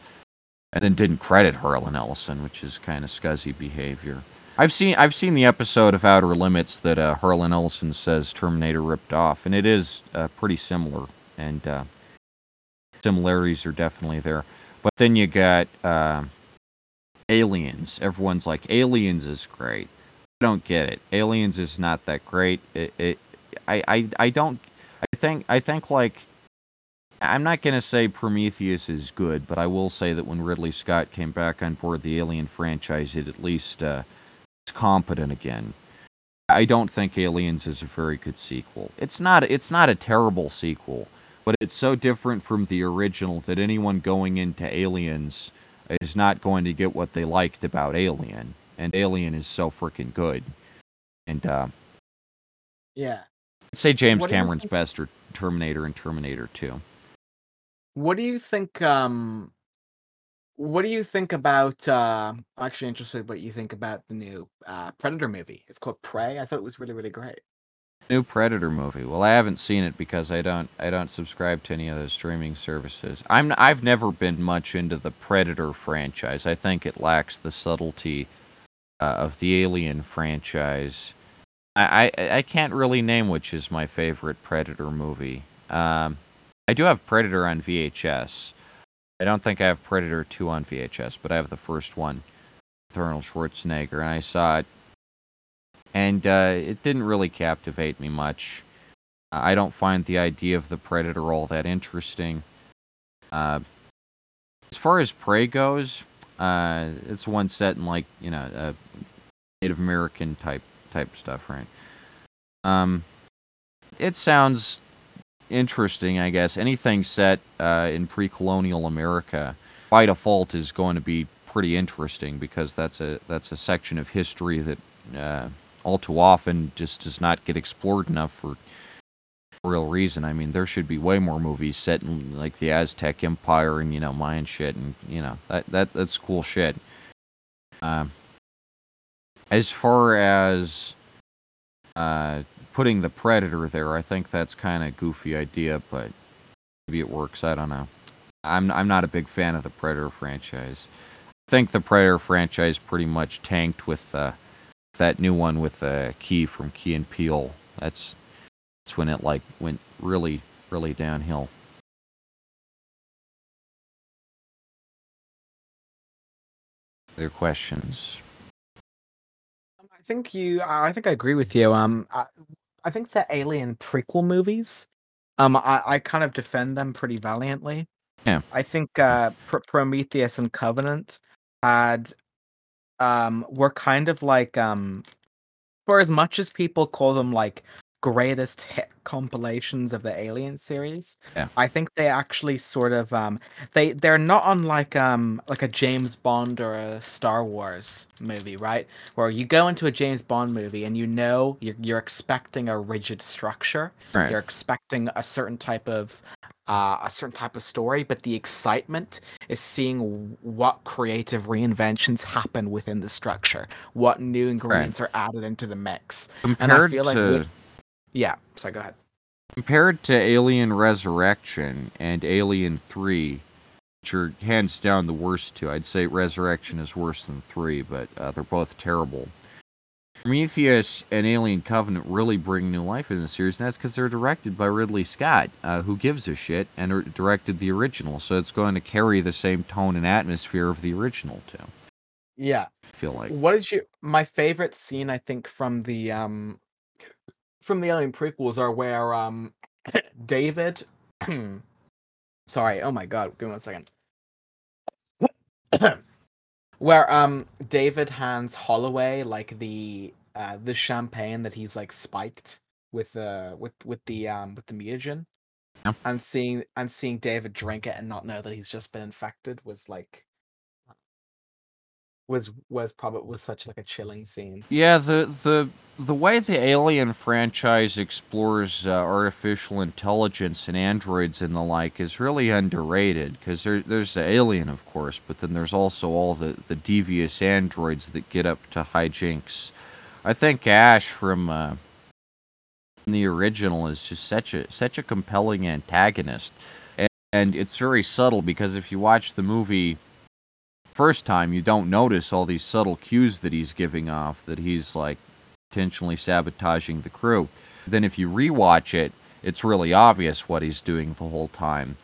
and then didn't credit Harlan Ellison, which is kind of scuzzy behavior. I've seen I've seen the episode of Outer Limits that uh, Harlan Ellison says Terminator ripped off, and it is uh, pretty similar, and uh, similarities are definitely there. But then you got uh, Aliens. Everyone's like, Aliens is great. I don't get it. Aliens is not that great. It, it I, I, I don't. I think I think like I'm not going to say Prometheus is good, but I will say that when Ridley Scott came back on board the Alien franchise, it at least uh, is competent again. I don't think Aliens is a very good sequel. It's not. It's not a terrible sequel, but it's so different from the original that anyone going into Aliens is not going to get what they liked about Alien, and Alien is so freaking good. And uh, Yeah. I'd say James What Cameron's think- best are Terminator and Terminator 2. What do you think? Um, what do you think about? Uh, I'm actually interested what you think about the new uh, Predator movie. It's called Prey. I thought it was really, really great. New Predator movie. Well, I haven't seen it because I don't I don't subscribe to any of those streaming services. I'm I've never been much into the Predator franchise. I think it lacks the subtlety uh, of the Alien franchise. I, I I can't really name which is my favorite Predator movie. Um, I do have Predator on VHS. I don't think I have Predator 2 on VHS, but I have the first one with Arnold Schwarzenegger, and I saw it and uh, it didn't really captivate me much. I don't find the idea of the predator all that interesting. Uh, as far as prey goes, uh, it's one set in like you know Native American type type stuff, right? Um, it sounds interesting, I guess. Anything set uh, in pre-colonial America by default is going to be pretty interesting because that's a that's a section of history that uh, all too often just does not get explored enough for real reason. I mean, there should be way more movies set in like the Aztec Empire and you know Mayan shit, and you know that that that's cool shit. Um, as far as uh, putting the Predator there, I think that's kind of goofy idea, but maybe it works. I don't know. I'm I'm not a big fan of the Predator franchise. I think the Predator franchise pretty much tanked with uh, that new one with uh, Key from Key and Peele. That's that's when it like went really really downhill. Other questions? I think you. I think I agree with you. Um, I, I think the Alien prequel movies. Um, I, I kind of defend them pretty valiantly. Yeah. I think uh, Pr- Prometheus and Covenant had, um, were kind of like um, for as much as people call them like greatest hit compilations of the Alien series. Yeah. I think they actually sort of um they they're not unlike um like a James Bond or a Star Wars movie, right? Where you go into a James Bond movie and you know you're you're expecting a rigid structure. Right. You're expecting a certain type of uh, a certain type of story, but the excitement is seeing what creative reinventions happen within the structure, what new ingredients are added into the mix. Compared and I feel like to with- Yeah, sorry, go ahead. compared to Alien Resurrection and Alien Three, which are hands down the worst two. I'd say Resurrection is worse than three, but uh, they're both terrible. Prometheus and Alien Covenant really bring new life in the series, and that's because they're directed by Ridley Scott, uh, who gives a shit, and er- directed the original, so it's going to carry the same tone and atmosphere of the original too. Yeah. I feel like. What is your my favorite scene? I think from the um from the Alien prequels are where um David. sorry. Oh my god. Give me one second. where um David hands Holloway like the uh the champagne that he's like spiked with uh with with the um with the mutagen. Yeah. And seeing and seeing David drink it and not know that he's just been infected was like was was probably was such like a chilling scene. Yeah, the the the way the Alien franchise explores uh, artificial intelligence and androids and the like is really underrated because there, there's the Alien, of course, but then there's also all the, the devious androids that get up to hijinks. I think Ash from uh, the original is just such a such a compelling antagonist, and, and it's very subtle because if you watch the movie first time, you don't notice all these subtle cues that he's giving off. That he's like intentionally sabotaging the crew. Then if you rewatch it, it's really obvious what he's doing the whole time.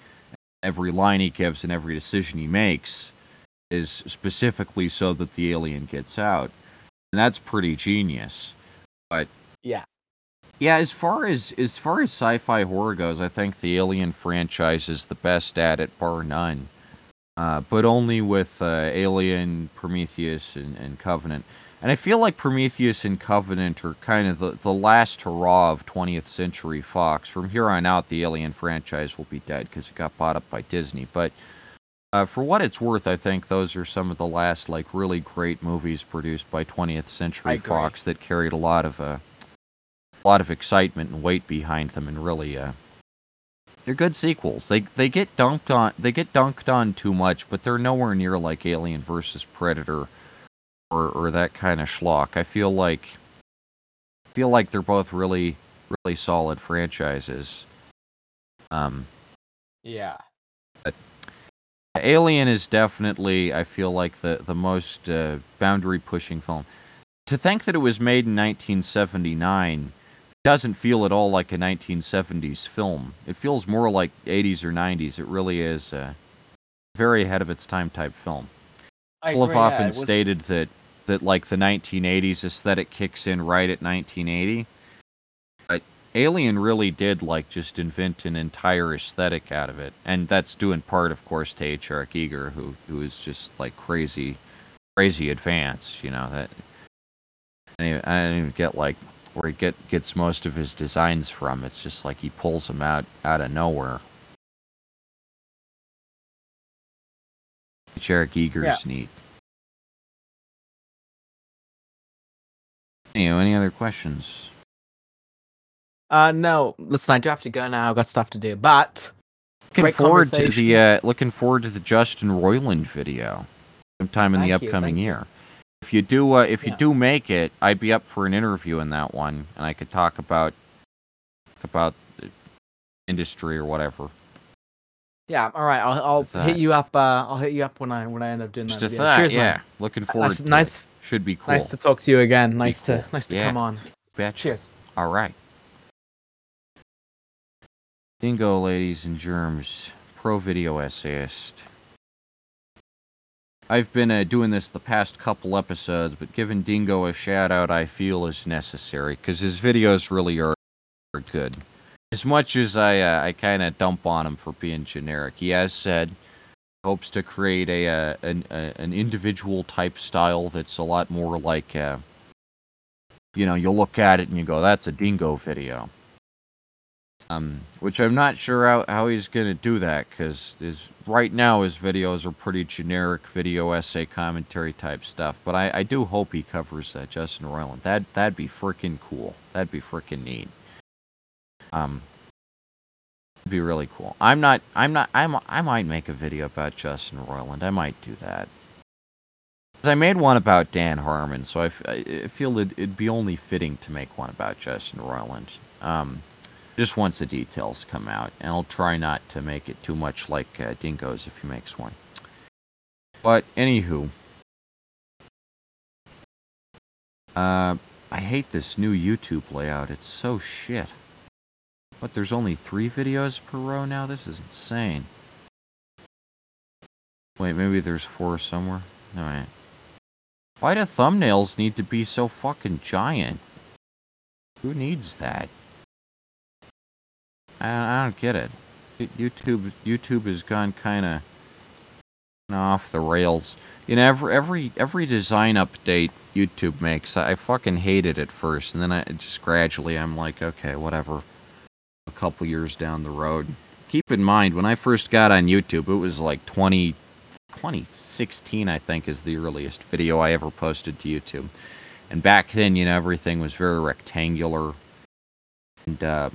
Every line he gives and every decision he makes is specifically so that the alien gets out. And that's pretty genius. But Yeah. yeah, as far as as far as sci-fi horror goes, I think the Alien franchise is the best at it, bar none. Uh, but only with uh, Alien, Prometheus, and, and Covenant. And I feel like Prometheus and Covenant are kind of the, the last hurrah of 20th Century Fox. From here on out, the Alien franchise will be dead because it got bought up by Disney. But uh, for what it's worth, I think those are some of the last like really great movies produced by 20th Century. Fox that carried a lot of uh, a lot of excitement and weight behind them, and really, uh, they're good sequels. They they get dunked on they get dunked on too much, but they're nowhere near like Alien versus Predator or or that kind of schlock. I feel like feel like they're both really really solid franchises. Um, Yeah. Alien is definitely, I feel like, the the most uh, boundary pushing film. To think that it was made in 1979 doesn't feel at all like a 1970s film. It feels more like 80s or 90s. It really is a very ahead of its time type film. I People have yeah, often was- stated that that like the 1980s aesthetic kicks in right at 1980. But Alien really did like just invent an entire aesthetic out of it, and that's due in part, of course, to H.R. Giger, who who is just like crazy, crazy advanced. You know that. I don't even get like where he get gets most of his designs from. It's just like he pulls them out out of nowhere. H.R. Giger's Yeah. neat. Anyway, any other questions? Uh, no, listen, I do have to go now. I've got stuff to do, but Looking forward to the uh, looking forward to the Justin Roiland video sometime in the Thank you, upcoming thank you. If you do, uh, if you Yeah. do make it, I'd be up for an interview in that one, and I could talk about about the industry or whatever. yeah, all right. I'll, I'll hit you up. Uh, I'll hit you up when I when I end up doing Just that. thought, Cheers, man. yeah. Looking forward. Nice, to it. Should be cool. nice to talk to you again. Nice to nice to Yeah. come on. Betcha. Cheers. All right. Dingo, ladies and germs, pro video essayist. I've been uh, doing this the past couple episodes, but giving Dingo a shout out I feel is necessary because his videos really are, good. As much as I uh, I kind of dump on him for being generic, he has said hopes to create a, uh, an a, an individual type style that's a lot more like uh, you know you'll look at it and you go that's a Dingo video. Um, which I'm not sure how, how he's gonna do that because right now his videos are pretty generic video essay commentary type stuff. But I, I do hope he covers uh, Justin Roiland. That that'd be freaking cool. That'd be freaking neat. Um, be really cool. I'm not I'm not I'm I might make a video about Justin Roiland. I might do that. I made one about Dan Harmon, so I, I- feel it, it'd be only fitting to make one about Justin Roiland. Um, just once the details come out, and I'll try not to make it too much like uh, Dingo's if he makes one. But anywho, uh, I hate this new YouTube layout. It's so shit. But there's only three videos per row now. This is insane. Wait, maybe there's four somewhere. All right. Why do thumbnails need to be so fucking giant? Who needs that? I, I don't get it. YouTube YouTube has gone kind of off the rails. You know, every every every design update YouTube makes, I fucking hate it at first, and then I just gradually I'm like, okay, whatever. A couple years down the road. Keep in mind, when I first got on YouTube, it was like 20, 2016, I think, is the earliest video I ever posted to YouTube. And back then, you know, everything was very rectangular, and uh,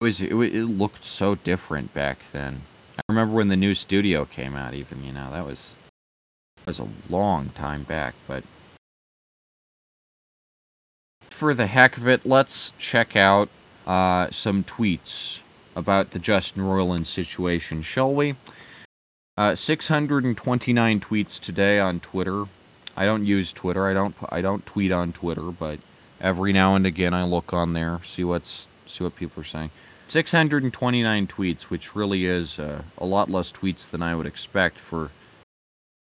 was it, it looked so different back then. I remember when the new studio came out. Even you know that was that was a long time back, but for the heck of it, let's check out uh, some tweets about the Justin Roiland situation, shall we? Uh, 629 tweets today on Twitter. I don't use Twitter. I don't. I don't tweet on Twitter, but every now and again I look on there, see what's see what people are saying. 629 tweets, which really is uh, a lot less tweets than I would expect for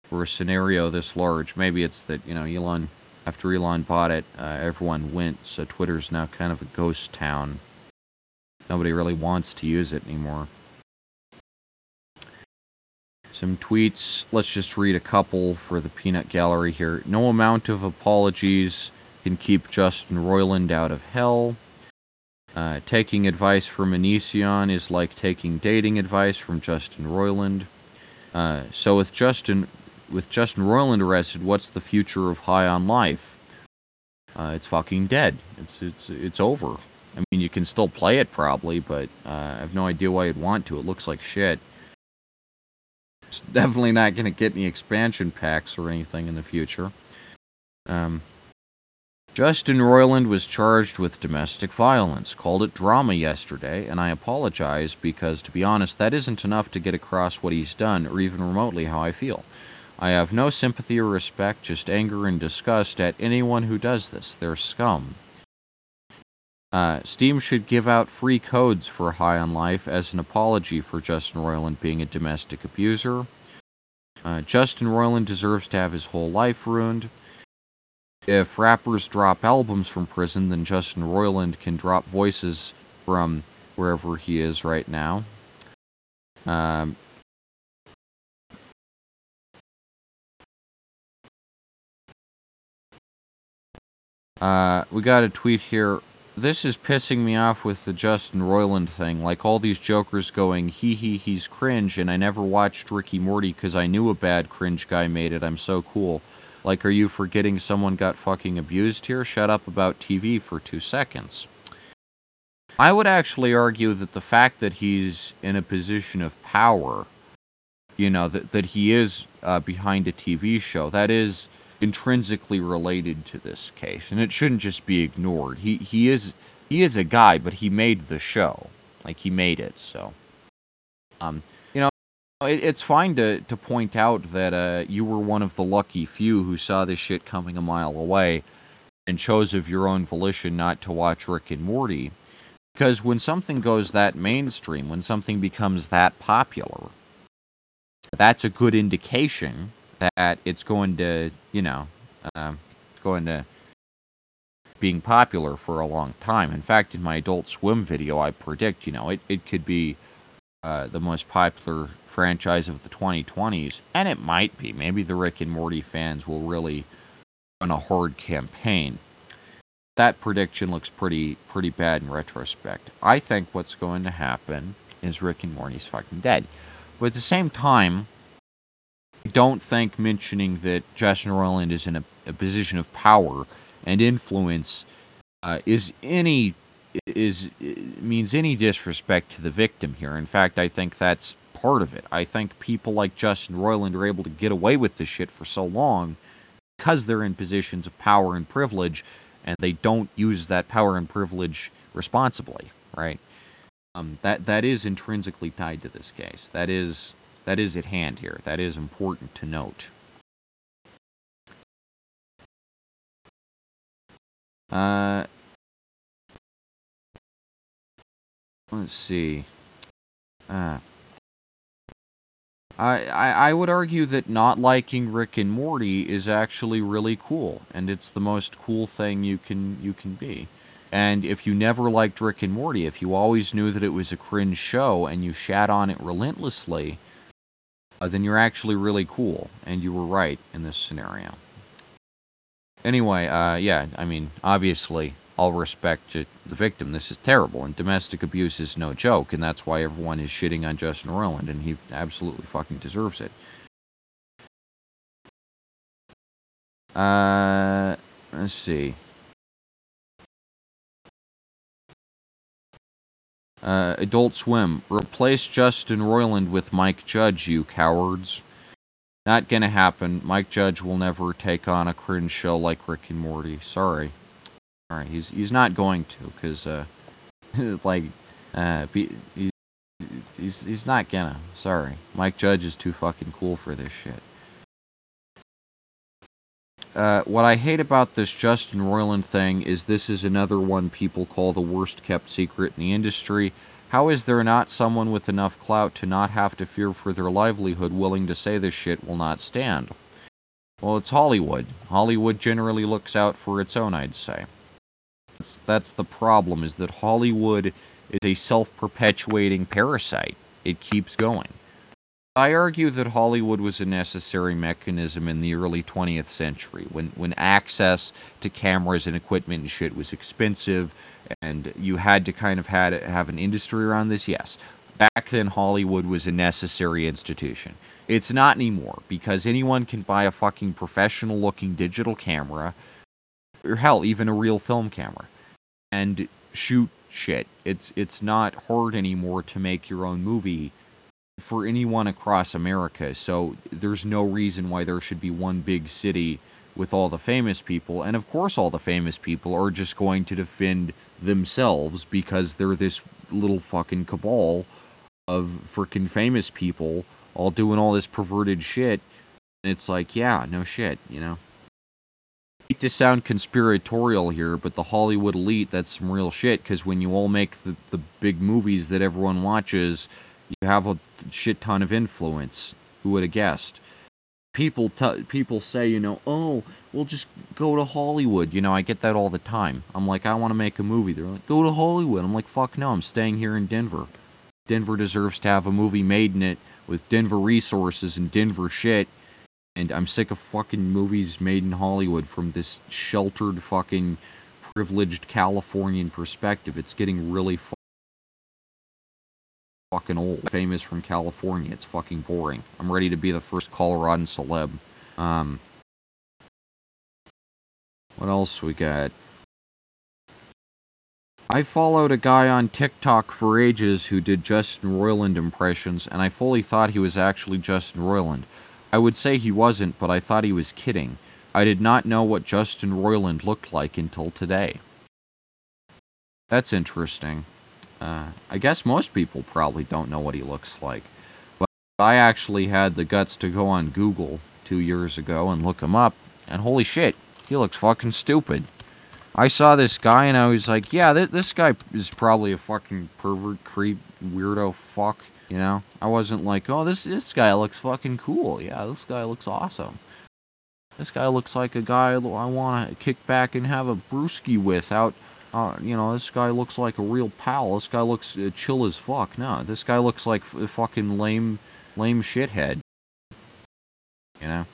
for a scenario this large. Maybe it's that you know Elon, after Elon bought it, uh, everyone went, so Twitter's now kind of a ghost town. Nobody really wants to use it anymore. Some tweets. Let's just read a couple for the peanut gallery here. No amount of apologies can keep Justin Roiland out of hell. Uh, taking advice from Onision is like taking dating advice from Justin Roiland. Uh, so with Justin, with Justin Roiland arrested, what's the future of High on Life? Uh, it's fucking dead. It's it's it's over. I mean, you can still play it probably, but uh, I have no idea why you'd want to. It looks like shit. It's definitely not going to get any expansion packs or anything in the future. Um, Justin Roiland was charged with domestic violence, called it drama yesterday, and I apologize because, to be honest, that isn't enough to get across what he's done or even remotely how I feel. I have no sympathy or respect, just anger and disgust at anyone who does this. They're scum. Uh, Steam should give out free codes for High on Life as an apology for Justin Roiland being a domestic abuser. Uh, Justin Roiland deserves to have his whole life ruined. If rappers drop albums from prison, then Justin Roiland can drop voices from wherever he is right now. Um, uh, we got a tweet here this is pissing me off with the Justin Roiland thing. Like all these jokers going, hee hee, he's cringe, and I never watched Ricky Morty because I knew a bad cringe guy made it. I'm so cool. Like, are you forgetting someone got fucking abused here? Shut up about TV for two seconds. I would actually argue that the fact that he's in a position of power, you know, that, that he is uh, behind a TV show, that is intrinsically related to this case, and it shouldn't just be ignored. He he is he is a guy, but he made the show, like he made it. So, um, it's fine to to point out that uh, you were one of the lucky few who saw this shit coming a mile away, and chose of your own volition not to watch Rick and Morty, because when something goes that mainstream, when something becomes that popular, that's a good indication that it's going to, you know, it's going to being popular for a long time. In fact, in my Adult Swim video, I predict, you know, it, it could be uh, the most popular franchise of the 2020s, and it might be. Maybe the Rick and Morty fans will really run a hard campaign. That prediction looks pretty pretty bad in retrospect. I think what's going to happen is Rick and Morty's fucking dead. But at the same time, I don't think mentioning that Justin Roiland is in a, a position of power and influence uh, is any is means any disrespect to the victim here. In fact, I think that's part of it. I think people like Justin Roiland are able to get away with this shit for so long because they're in positions of power and privilege, and they don't use that power and privilege responsibly, right? Um, that that is intrinsically tied to this case. That is that is at hand here. That is important to note. Uh, let's see. Uh, I, I, would argue that not liking Rick and Morty is actually really cool, and it's the most cool thing you can you can be. And if you never liked Rick and Morty, if you always knew that it was a cringe show and you shat on it relentlessly, uh, then you're actually really cool, and you were right in this scenario. Anyway, uh, yeah, I mean, obviously, all respect to the victim, this is terrible, and domestic abuse is no joke, and that's why everyone is shitting on Justin Roiland, and he absolutely fucking deserves it. Uh, let's see. Uh, Adult Swim, replace Justin Roiland with Mike Judge, you cowards. Not gonna happen. Mike Judge will never take on a cringe show like Rick and Morty. Sorry. Alright, he's he's not going to, because, uh, like, uh, he, he's, he's not gonna. Sorry. Mike Judge is too fucking cool for this shit. Uh, what I hate about this Justin Roiland thing is this is another one people call the worst kept secret in the industry. How is there not someone with enough clout to not have to fear for their livelihood willing to say this shit will not stand? Well, it's Hollywood. Hollywood generally looks out for its own, I'd say. That's, the problem, is that Hollywood is a self-perpetuating parasite. It keeps going. I argue that Hollywood was a necessary mechanism in the early 20th century when, when access to cameras and equipment and shit was expensive and you had to kind of had have an industry around this. Yes. Back then Hollywood was a necessary institution. It's not anymore because anyone can buy a fucking professional looking digital camera or hell, even a real film camera and shoot shit. It's it's not hard anymore to make your own movie for anyone across America. So there's no reason why there should be one big city with all the famous people. And of course, all the famous people are just going to defend themselves because they're this little fucking cabal of freaking famous people all doing all this perverted shit. And it's like, yeah, no shit, you know? Hate to sound conspiratorial here, but the Hollywood elite, that's some real shit, because when you all make the, the big movies that everyone watches, you have a shit ton of influence. Who would have guessed? People t- people say, you know, oh, we'll just go to Hollywood. You know, I get that all the time. I'm like, I want to make a movie. They're like, go to Hollywood. I'm like, fuck no, I'm staying here in Denver. Denver deserves to have a movie made in it with Denver resources and Denver shit. And I'm sick of fucking movies made in Hollywood from this sheltered fucking privileged Californian perspective. It's getting really fucking old. Famous from California. It's fucking boring. I'm ready to be the first Coloradan celeb. Um, what else we got? I followed a guy on TikTok for ages who did Justin Roiland impressions, and I fully thought he was actually Justin Roiland. I would say he wasn't, but I thought he was kidding. I did not know what Justin Roiland looked like until today. That's interesting. Uh, I guess most people probably don't know what he looks like. But I actually had the guts to go on Google two years ago and look him up, and holy shit, he looks fucking stupid. I saw this guy and I was like, yeah, th- this guy is probably a fucking pervert, creep, weirdo fuck. You know, I wasn't like, oh, this this guy looks fucking cool. Yeah, this guy looks awesome. This guy looks like a guy I want to kick back and have a brewski with out uh, you know, this guy looks like a real pal. This guy looks uh, chill as fuck. No, this guy looks like a fucking lame, lame shithead. You know?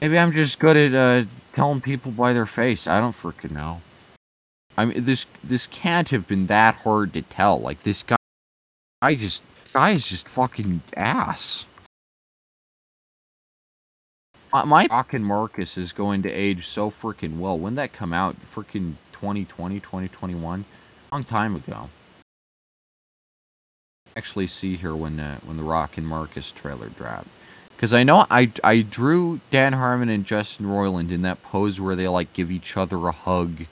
Maybe I'm just good at uh, telling people by their face. I don't freaking know. I mean, this this can't have been that hard to tell. Like this guy, I just guy is just fucking ass. Uh, my fucking Marcus is going to age so freaking well. When that come out? Freaking 2020, 2021, long time ago. Actually, see here when uh, when the Rock and Marcus trailer dropped, because I know I I drew Dan Harmon and Justin Roiland in that pose where they like give each other a hug, you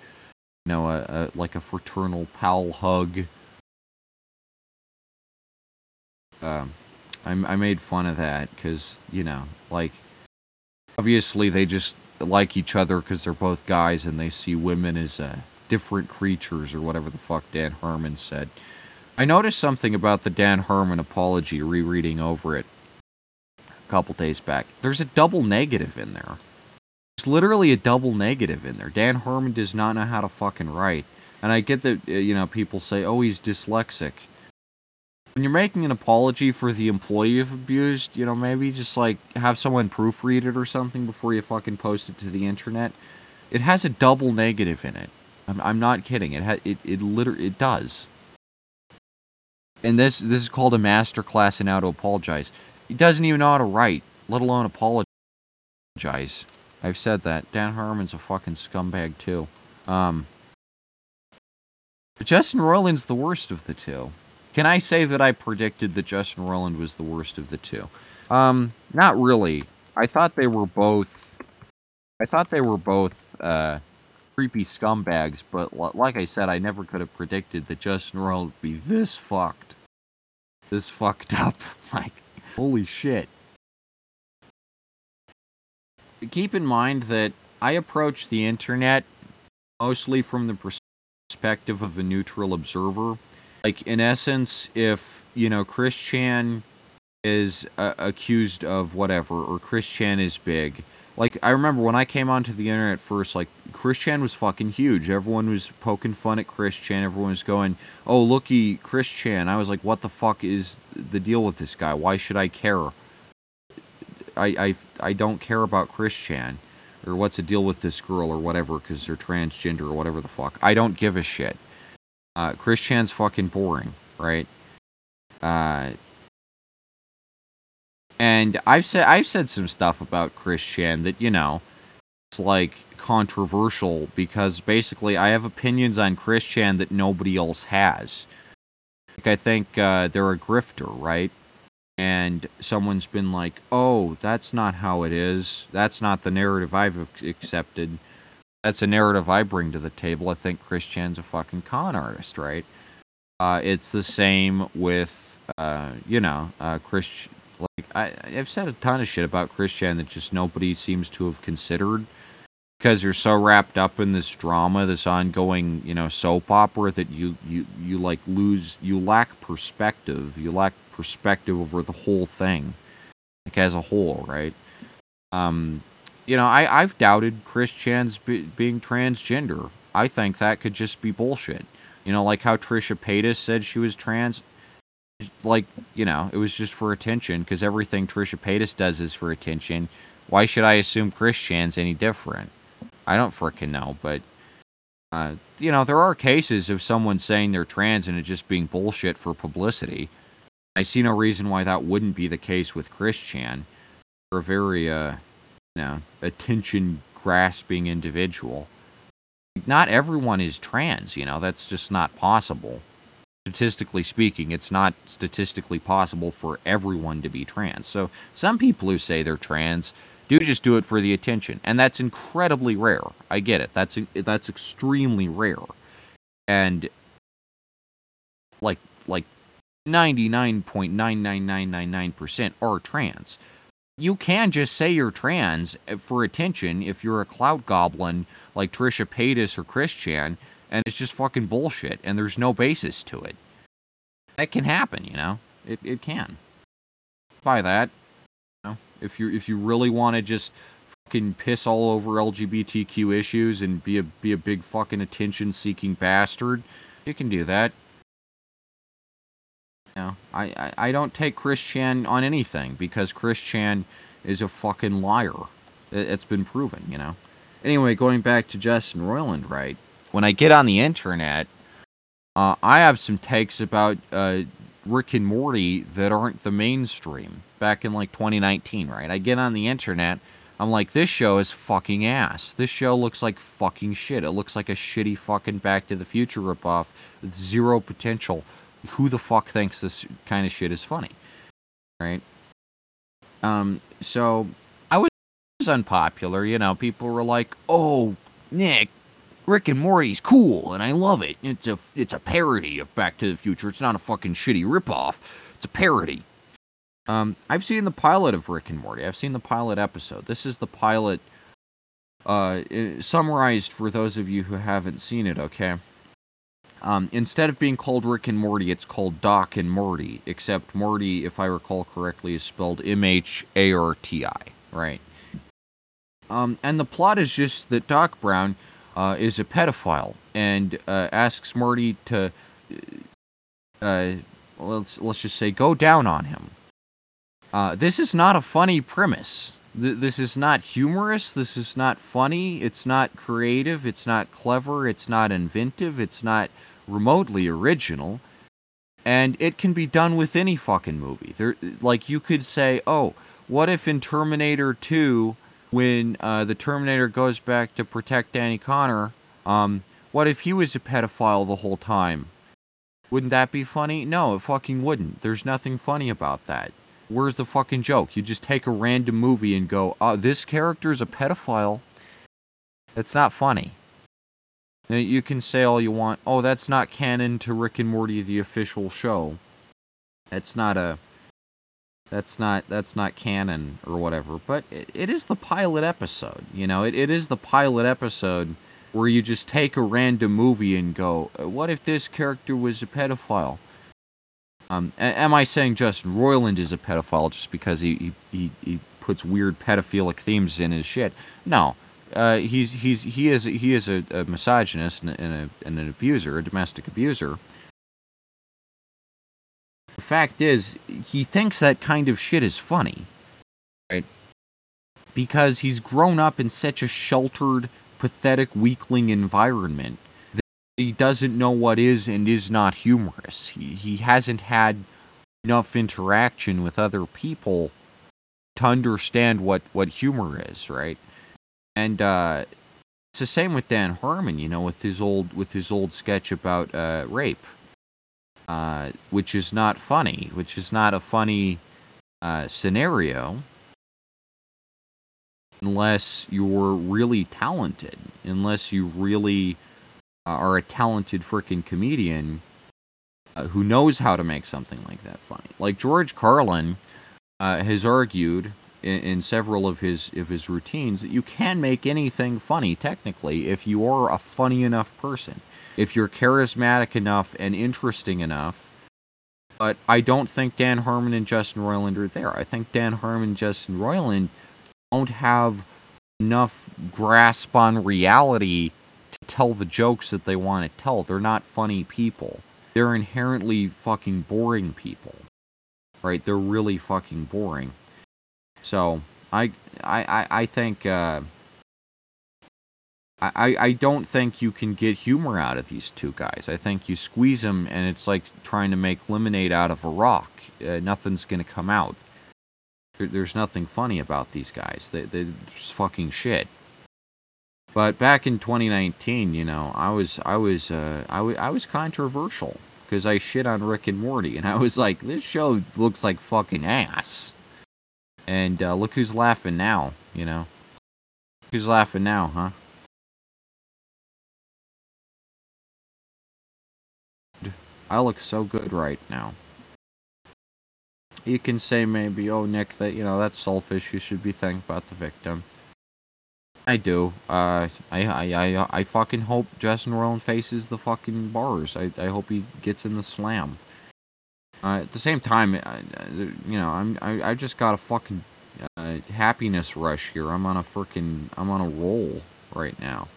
know, a, a like a fraternal pal hug. Um, I I made fun of that because you know, like, obviously they just like each other because they're both guys and they see women as uh, different creatures or whatever the fuck Dan Harmon said. I noticed something about the Dan Harmon apology rereading over it a couple days back. There's a double negative in there. There's literally a double negative in there. Dan Harmon does not know how to fucking write. And I get that, uh, you know, people say, oh, he's dyslexic when you're making an apology for the employee you've abused, you know, maybe just like have someone proofread it or something before you fucking post it to the internet. It has a double negative in it. I'm, I'm not kidding. It ha- it it literally it does. And this this is called a master class in how to apologize. He doesn't even know how to write, let alone apologize. I've said that. Dan Harmon's a fucking scumbag too. Um, but Justin Roiland's the worst of the two. Can I say that I predicted that Justin Roiland was the worst of the two? Um, not really. I thought they were both. I thought they were both uh, creepy scumbags, but like I said, I never could have predicted that Justin Roiland would be this fucked, this fucked up. like, holy shit. Keep in mind that I approach the internet mostly from the perspective of a neutral observer. Like, in essence, if, you know, Chris Chan is uh, accused of whatever, or Chris Chan is big. Like, I remember when I came onto the internet first, like, Chris Chan was fucking huge. Everyone was poking fun at Chris Chan. Everyone was going, oh, looky, Chris Chan. I was like, what the fuck is the deal with this guy? Why should I care? I, I, I don't care about Chris Chan. Or what's the deal with this girl or whatever because they're transgender or whatever the fuck. I don't give a shit. Uh, Chris Chan's fucking boring, right? Uh, and I've said I've said some stuff about Chris Chan that you know, it's like controversial because basically I have opinions on Chris Chan that nobody else has. Like I think uh, they're a grifter, right? And someone's been like, "Oh, that's not how it is. That's not the narrative I've accepted. That's a narrative I bring to the table. I think Chris Chan's a fucking con artist, right? Uh, it's the same with, uh, you know, uh, Chris like I, I've said a ton of shit about Chris Chan that just nobody seems to have considered because you're so wrapped up in this drama, this ongoing, you know, soap opera that you you you like lose, you lack perspective. You lack perspective over the whole thing, like as a whole, right? Um, you know, I I've doubted Chris Chan's be, being transgender. I think that could just be bullshit. You know, like how Trisha Paytas said she was trans like you know it was just for attention because everything Trisha Paytas does is for attention. Why should I assume Chris Chan's any different? I don't fricking know, but uh, you know there are cases of someone saying they're trans and it just being bullshit for publicity. I see no reason why that wouldn't be the case with Chris Chan. They're a very uh, know attention grasping individual. Not everyone is trans, you know that's just not possible statistically speaking, it's not statistically possible for everyone to be trans. So some people who say they're trans do just do it for the attention, and that's incredibly rare. I get it. That's that's extremely rare, and like like ninety nine point nine nine nine nine nine percent are trans. You can just say you're trans eh, for attention if you're a clout goblin like Trisha Paytas or Chris Chan and it's just fucking bullshit and there's no basis to it. That can happen, you know. It it can. By that, you know, if you if you really want to just fucking piss all over LGBTQ issues and be a be a big fucking attention seeking bastard, you can do that. Know, I, I, I don't take Chris Chan on anything because Chris Chan is a fucking liar. It, it's been proven, you know. Anyway, going back to Justin Roiland, right? when I get on the internet, uh, I have some takes about uh, Rick and Morty that aren't the mainstream. Back in like 2019, right? I get on the internet, I'm like, this show is fucking ass. This show looks like fucking shit. It looks like a shitty fucking Back to the Future ripoff with zero potential. Who the fuck thinks this kind of shit is funny, right? Um, so I was unpopular. You know, people were like, "Oh, Nick, Rick and Morty's cool, and I love it. It's a it's a parody of Back to the Future. It's not a fucking shitty ripoff. It's a parody. Um, I've seen the pilot of Rick and Morty. I've seen the pilot episode. This is the pilot, uh, summarized for those of you who haven't seen it. Okay. Um, instead of being called Rick and Morty, it's called Doc and Morty. Except Morty, if I recall correctly, is spelled M H A R T I. Right. Um, and the plot is just that Doc Brown uh, is a pedophile and uh, asks Morty to, uh, let's let's just say, go down on him. Uh, this is not a funny premise. Th- this is not humorous. This is not funny. It's not creative. It's not clever. It's not inventive. It's not remotely original. And it can be done with any fucking movie. There, like you could say, oh, what if in Terminator 2 when uh, the Terminator goes back to protect Danny Connor, um, what if he was a pedophile the whole time? Wouldn't that be funny? No, it fucking wouldn't. There's nothing funny about that. Where's the fucking joke? You just take a random movie and go, oh, this character's a pedophile. That's not funny. Now, you can say all you want, oh, that's not canon to Rick and Morty, the official show. That's not a. That's not that's not canon or whatever, but it, it is the pilot episode. You know, it, it is the pilot episode where you just take a random movie and go, what if this character was a pedophile? Um, am I saying Justin Roiland is a pedophile just because he, he, he puts weird pedophilic themes in his shit? No, uh, he's he's he is he is a, a misogynist and, and, a, and an abuser, a domestic abuser. The fact is, he thinks that kind of shit is funny, right? Because he's grown up in such a sheltered, pathetic, weakling environment that he doesn't know what is and is not humorous. He he hasn't had enough interaction with other people to understand what what humor is, right? And uh, it's the same with Dan Harmon, you know, with his old with his old sketch about uh, rape, uh, which is not funny, which is not a funny uh, scenario, unless you're really talented, unless you really are a talented freaking comedian uh, who knows how to make something like that funny. Like George Carlin uh, has argued in, in several of his of his routines that you can make anything funny technically if you are a funny enough person, if you're charismatic enough and interesting enough. But I don't think Dan Harmon and Justin Roiland are there. I think Dan Harmon and Justin Roiland don't have enough grasp on reality to tell the jokes that they want to tell. They're not funny people. They're inherently fucking boring people. Right? They're really fucking boring. So I I I think uh, I I don't think you can get humor out of these two guys. I think you squeeze them and it's like trying to make lemonade out of a rock. Uh, nothing's gonna come out. There, there's nothing funny about these guys. They they're fucking shit. But back in 2019, you know, I was I was uh, I, w- I was controversial because I shit on Rick and Morty, and I was like, this show looks like fucking ass. And uh, look who's laughing now, you know. Who's laughing now, huh? I look so good right now. You can say maybe, oh Nick, that you know that's selfish. You should be thinking about the victim. I do. Uh, I I I I fucking hope Justin Roiland faces the fucking bars. I I hope he gets in the slam. Uh, at the same time, I, you know, I'm I, I just got a fucking uh, happiness rush here. I'm on a freaking I'm on a roll right now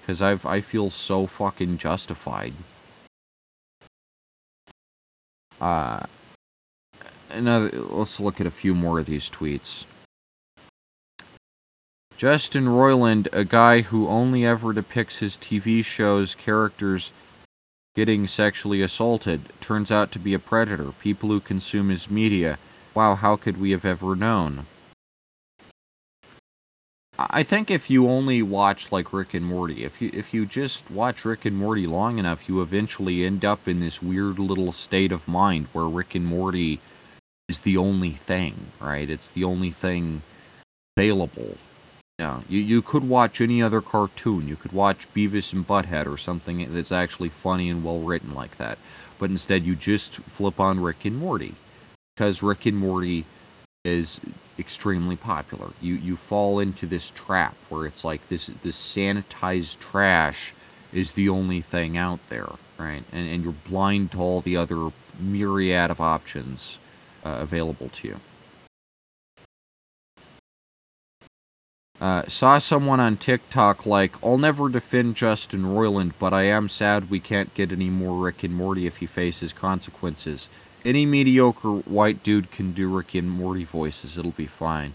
because I've I feel so fucking justified. Uh, another. Let's look at a few more of these tweets. Justin Roiland, a guy who only ever depicts his TV shows characters getting sexually assaulted turns out to be a predator. People who consume his media. Wow, how could we have ever known? I think if you only watch like Rick and Morty, if you if you just watch Rick and Morty long enough, you eventually end up in this weird little state of mind where Rick and Morty is the only thing, right? It's the only thing available yeah, you, you could watch any other cartoon. You could watch Beavis and Butthead or something that's actually funny and well written like that. But instead, you just flip on Rick and Morty because Rick and Morty is extremely popular. You you fall into this trap where it's like this this sanitized trash is the only thing out there, right? And and you're blind to all the other myriad of options uh, available to you. Uh, saw someone on TikTok like, I'll never defend Justin Roiland, but I am sad we can't get any more Rick and Morty if he faces consequences. Any mediocre white dude can do Rick and Morty voices, it'll be fine.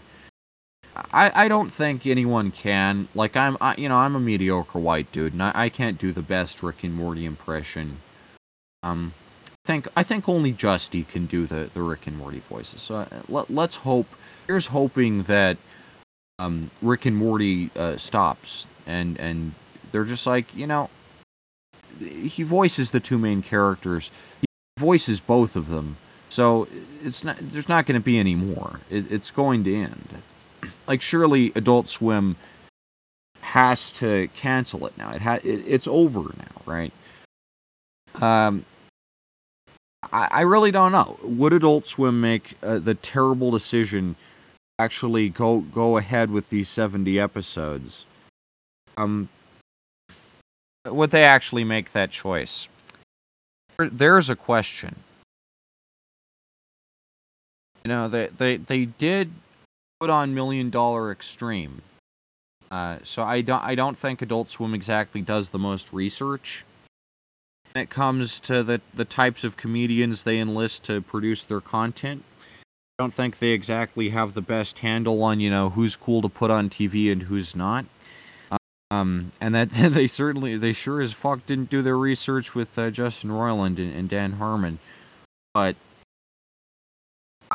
I, I don't think anyone can. Like, I'm, I, you know, I'm a mediocre white dude, and I, I can't do the best Rick and Morty impression. Um, I think, I think only Justy can do the, the Rick and Morty voices. So uh, let, let's hope, here's hoping that um, Rick and Morty uh, stops, and and they're just like, you know, he voices the two main characters. He voices both of them, so it's not. There's not going to be any more. It, it's going to end. Like surely Adult Swim has to cancel it now. It, ha- it it's over now, right? Um, I, really don't know. Would Adult Swim make uh, the terrible decision actually go go ahead with these 70 episodes? Um, would they actually make that choice? There's a question. You know, they they, they did put on Million Dollar Extreme. Uh, so I don't I don't think Adult Swim exactly does the most research when it comes to the the types of comedians they enlist to produce their content. Don't think they exactly have the best handle on you know who's cool to put on TV and who's not. Um, and that they certainly they sure as fuck didn't do their research with uh, Justin Roiland and, and Dan Harmon, but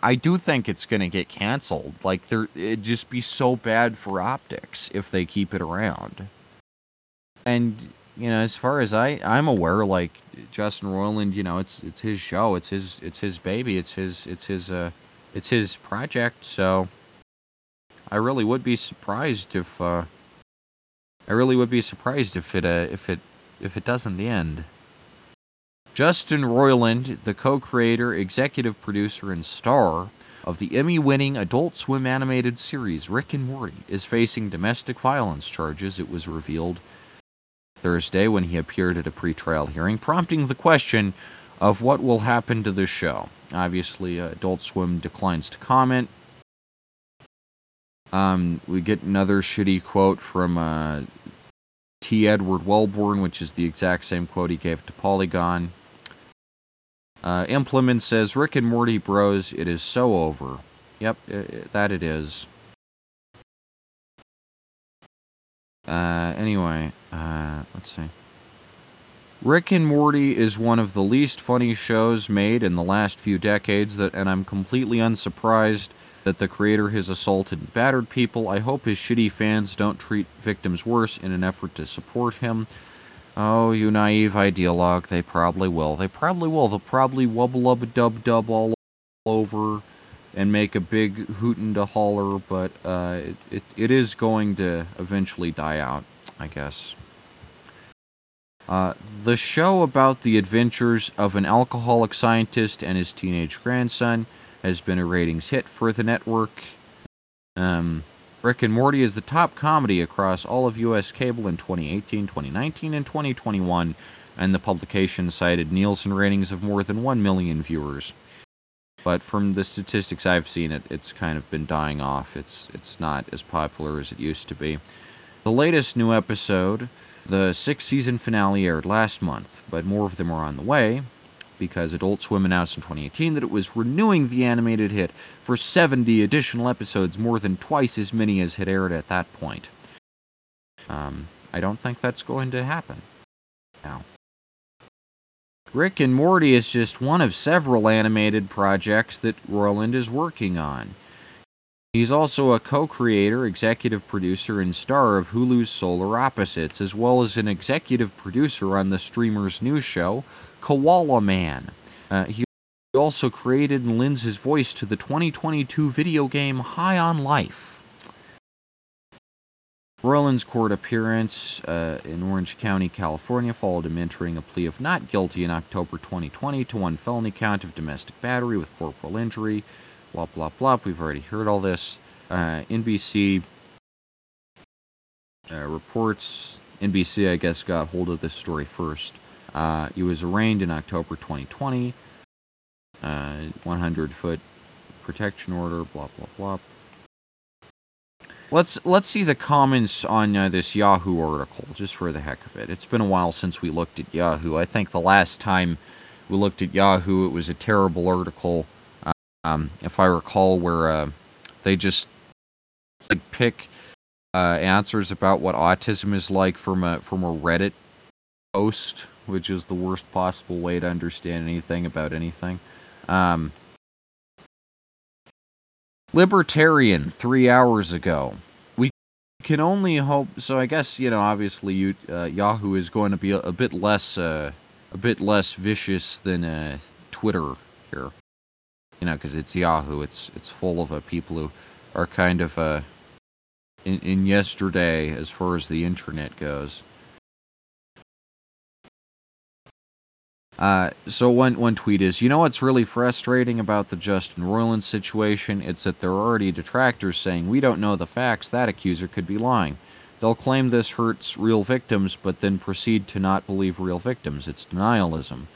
I do think it's to get canceled. Like, there, it'd just be so bad for optics if they keep it around. And you know, as far as I I'm aware, like Justin Roiland, you know, it's it's his show, it's his it's his baby, it's his it's his uh it's his project. So I really would be surprised if uh I really would be surprised if it uh if it if it doesn't end. Justin Roiland, the co creator, executive producer, and star of the Emmy winning Adult Swim animated series Rick and Morty, is facing domestic violence charges, it was revealed Thursday when he appeared at a pretrial hearing, prompting the question of what will happen to the show. Obviously, uh, Adult Swim declines to comment. Um, we get another shitty quote from uh, T. Edward Welbourn, which is the exact same quote he gave to Polygon. Uh, Implement says, Rick and Morty bros, it is so over. Yep, it, that it is. Uh, anyway, uh, let's see. Rick and Morty is one of the least funny shows made in the last few decades, that, and I'm completely unsurprised that the creator has assaulted and battered people. I hope his shitty fans don't treat victims worse in an effort to support him. Oh, you naive ideologue, they probably will. They probably will. They'll probably wubble up dub dub all over and make a big hoot and a holler, but uh, it, it, it is going to eventually die out, I guess. Uh, the show about the adventures of an alcoholic scientist and his teenage grandson has been a ratings hit for the network. Um, Rick and Morty is the top comedy across all of U.S. cable in 2018, 2019, and 2021, and the publication cited Nielsen ratings of more than 1 million viewers. But from the statistics I've seen, it, it's kind of been dying off. It's, it's not as popular as it used to be. The latest new episode, the sixth season finale, aired last month, but more of them are on the way because Adult Swim announced in 2018 that it was renewing the animated hit for 70 additional episodes, more than twice as many as had aired at that point. Um, I don't think that's going to happen now. Rick and Morty is just one of several animated projects that Roiland is working on. He's also a co creator, executive producer, and star of Hulu's Solar Opposites, as well as an executive producer on the streamer's new show, Koala Man. Uh, he also created and lends his voice to the 2022 video game High on Life. Roiland's court appearance uh, in Orange County, California, followed him entering a plea of not guilty in October 2020 to one felony count of domestic battery with corporal injury. Blah, blah, blah. We've already heard all this. Uh, NBC uh, reports, NBC, I guess, got hold of this story first. Uh, he was arraigned in October 2020. Uh, 100 foot protection order. Blah blah blah. Let's let's see the comments on uh, this Yahoo article just for the heck of it. It's been a while since we looked at Yahoo. I think the last time we looked at Yahoo, it was a terrible article, um, if I recall, where uh, they just like, pick uh, answers about what autism is like from a from a Reddit post which is the worst possible way to understand anything about anything. Um, Libertarian, three hours ago. We can only hope. So I guess you know, obviously, you, uh, Yahoo is going to be a, a bit less, uh, a bit less vicious than uh, Twitter here. You know, because it's Yahoo. It's it's full of uh, people who are kind of uh, in, in yesterday as far as the internet goes. Uh, so one one tweet is, you know what's really frustrating about the Justin Roiland situation? It's that there are already detractors saying we don't know the facts. That accuser could be lying. They'll claim this hurts real victims, but then proceed to not believe real victims. It's denialism.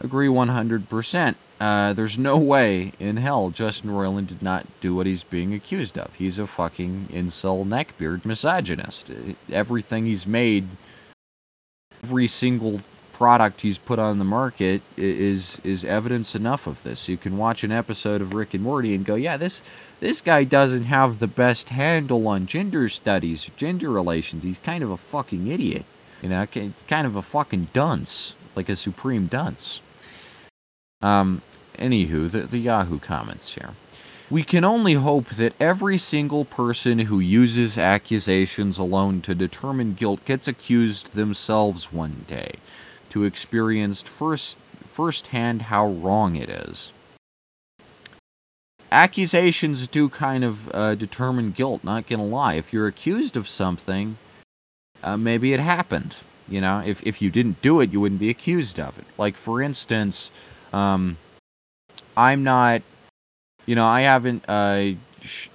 Agree 100%. Uh, there's no way in hell Justin Roiland did not do what he's being accused of. He's a fucking incel neckbeard misogynist. Everything he's made, every single product he's put on the market is is evidence enough of this. You can watch an episode of Rick and Morty and go, yeah, this this guy doesn't have the best handle on gender studies, gender relations. He's kind of a fucking idiot, you know, kind of a fucking dunce, like a supreme dunce. Um, anywho, the, the Yahoo comments here. We can only hope that every single person who uses accusations alone to determine guilt gets accused themselves one day to experience first firsthand how wrong it is. Accusations do kind of uh, determine guilt, not gonna lie. If you're accused of something, uh, maybe it happened. You know, if, if you didn't do it, you wouldn't be accused of it. Like, for instance, um, I'm not, you know, I haven't, uh, sh-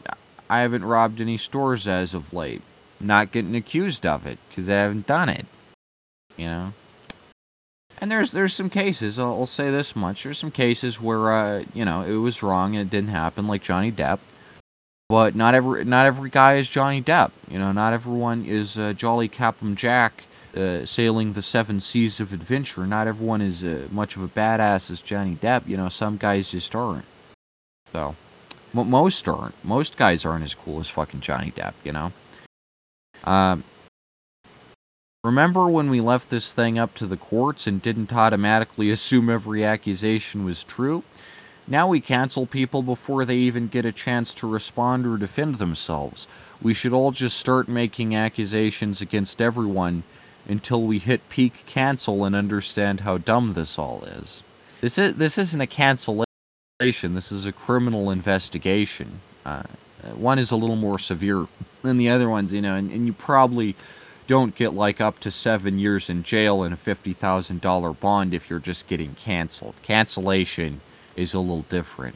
I haven't robbed any stores as of late. Not getting accused of it because I haven't done it. You know, and there's there's some cases. I'll, I'll say this much: there's some cases where uh, you know it was wrong and it didn't happen, like Johnny Depp. But not every not every guy is Johnny Depp. You know, not everyone is uh, Jolly Captain Jack uh, sailing the seven seas of adventure. Not everyone is uh, much of a badass as Johnny Depp. You know, some guys just aren't. So, m- most aren't. Most guys aren't as cool as fucking Johnny Depp. You know. Um, Remember when we left this thing up to the courts and didn't automatically assume every accusation was true? Now we cancel people before they even get a chance to respond or defend themselves. We should all just start making accusations against everyone until we hit peak cancel and understand how dumb this all is. This is this isn't a cancellation. This is a criminal investigation. Uh, one is a little more severe than the other ones, you know, and, and you probably don't get like up to seven years in jail and a $50,000 bond if you're just getting canceled. Cancellation is a little different.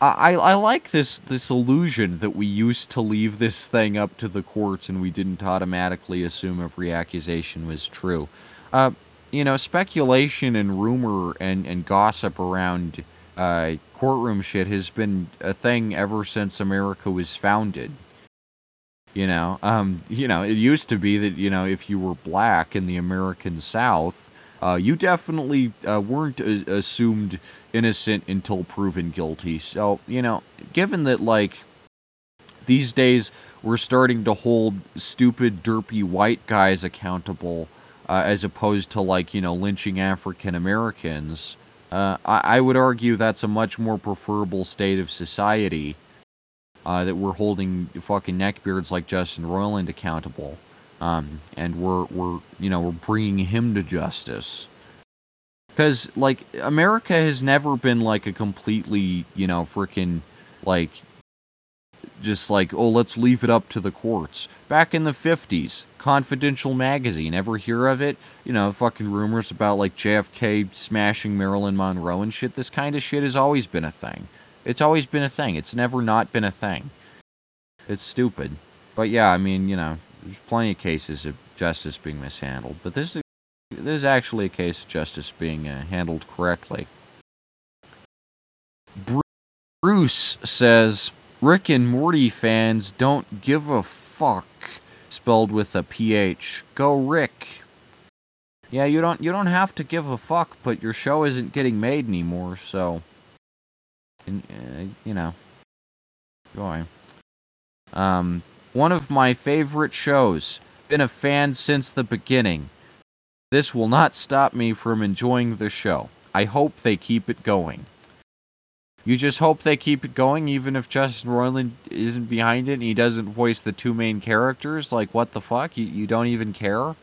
I, I like this this illusion that we used to leave this thing up to the courts and we didn't automatically assume every accusation was true. Uh, you know, speculation and rumor and, and gossip around uh, courtroom shit has been a thing ever since America was founded. You know, um, you know, it used to be that you know if you were black in the American South, uh, you definitely uh, weren't a- assumed innocent until proven guilty. So you know, given that like these days we're starting to hold stupid, derpy white guys accountable, uh, as opposed to like you know lynching African Americans. Uh, I-, I would argue that's a much more preferable state of society uh, that we're holding fucking neckbeards like Justin Roiland accountable, um, and we're we're you know we're bringing him to justice. Because like America has never been like a completely you know freaking like just like oh let's leave it up to the courts. Back in the fifties, Confidential magazine, ever hear of it? You know, fucking rumors about like JFK smashing Marilyn Monroe and shit. This kind of shit has always been a thing. It's always been a thing. It's never not been a thing. It's stupid. But yeah, I mean, you know, there's plenty of cases of justice being mishandled. But this is, this is actually a case of justice being uh, handled correctly. Bruce says, Rick and Morty fans don't give a fuck. Spelled with a PH. Go Rick. Yeah, you don't you don't have to give a fuck, but your show isn't getting made anymore, so and, uh, you know, joy. Um, one of my favorite shows. Been a fan since the beginning. This will not stop me from enjoying the show. I hope they keep it going. You just hope they keep it going, even if Justin Roiland isn't behind it and he doesn't voice the two main characters. Like, what the fuck? You, you don't even care?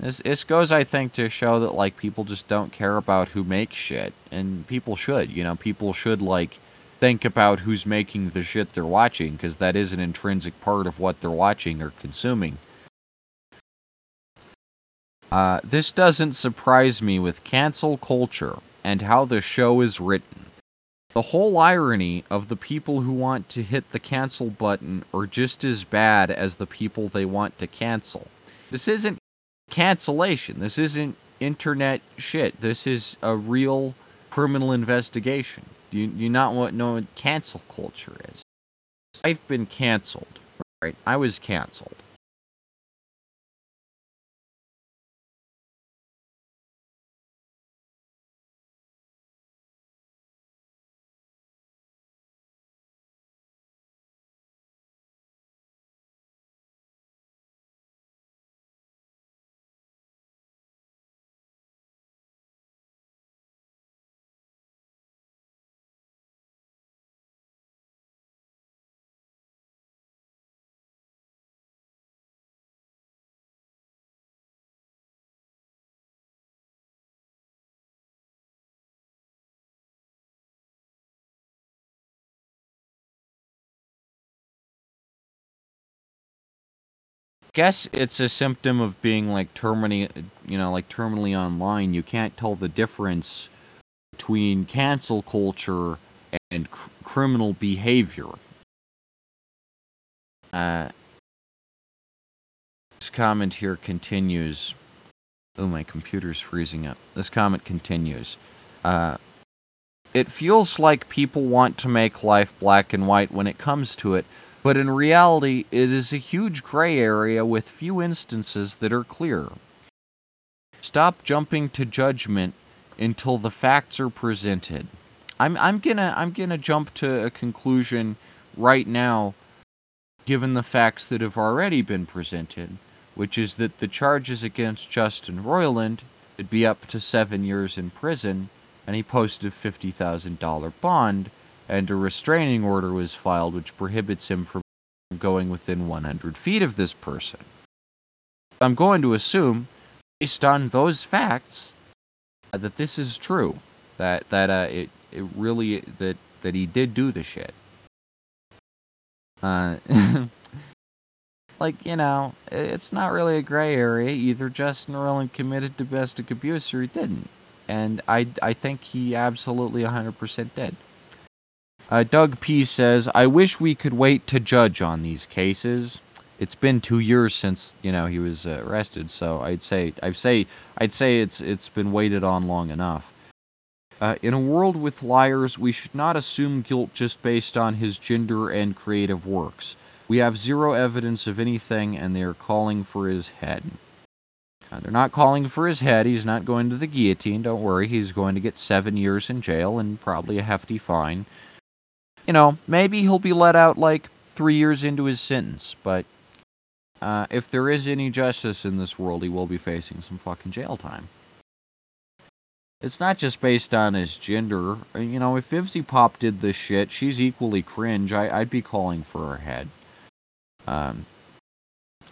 This, this goes, I think, to show that, like, people just don't care about who makes shit. And people should, you know, people should, like, think about who's making the shit they're watching, because that is an intrinsic part of what they're watching or consuming. Uh, this doesn't surprise me with cancel culture and how the show is written. The whole irony of the people who want to hit the cancel button are just as bad as the people they want to cancel. This isn't cancellation. This isn't internet shit. This is a real criminal investigation. Do you, you not want know what cancel culture is? I've been canceled. Right? I was canceled. Guess it's a symptom of being like terminally, you know, like terminally online. You can't tell the difference between cancel culture and cr- criminal behavior. Uh, this comment here continues. Oh, my computer's freezing up. This comment continues. Uh, it feels like people want to make life black and white when it comes to it, but in reality, it is a huge gray area with few instances that are clear. Stop jumping to judgment until the facts are presented. I'm, I'm gonna I'm gonna jump to a conclusion right now, given the facts that have already been presented, which is that the charges against Justin Roiland would be up to seven years in prison, and he posted a fifty thousand dollar bond and a restraining order was filed which prohibits him from going within 100 feet of this person. I'm going to assume, based on those facts, uh, that this is true. That that uh, it it really that that he did do the shit. Uh, like you know, it's not really a gray area. Either Justin Roiland committed domestic abuse or he didn't, and I I think he absolutely 100% did. Uh, Doug P says, "I wish we could wait to judge on these cases. It's been two years since you know he was uh, arrested, so I'd say I'd say I'd say it's it's been waited on long enough. Uh, in a world with liars, we should not assume guilt just based on his gender and creative works. We have zero evidence of anything, and they are calling for his head." Uh, they're not calling for his head. He's not going to the guillotine. Don't worry. He's going to get seven years in jail and probably a hefty fine you know, maybe he'll be let out like three years into his sentence, but uh, if there is any justice in this world, he will be facing some fucking jail time. It's not just based on his gender. Uh, you know, if Ivzy Pop did this shit, she's equally cringe. I, would be calling for her head. Um,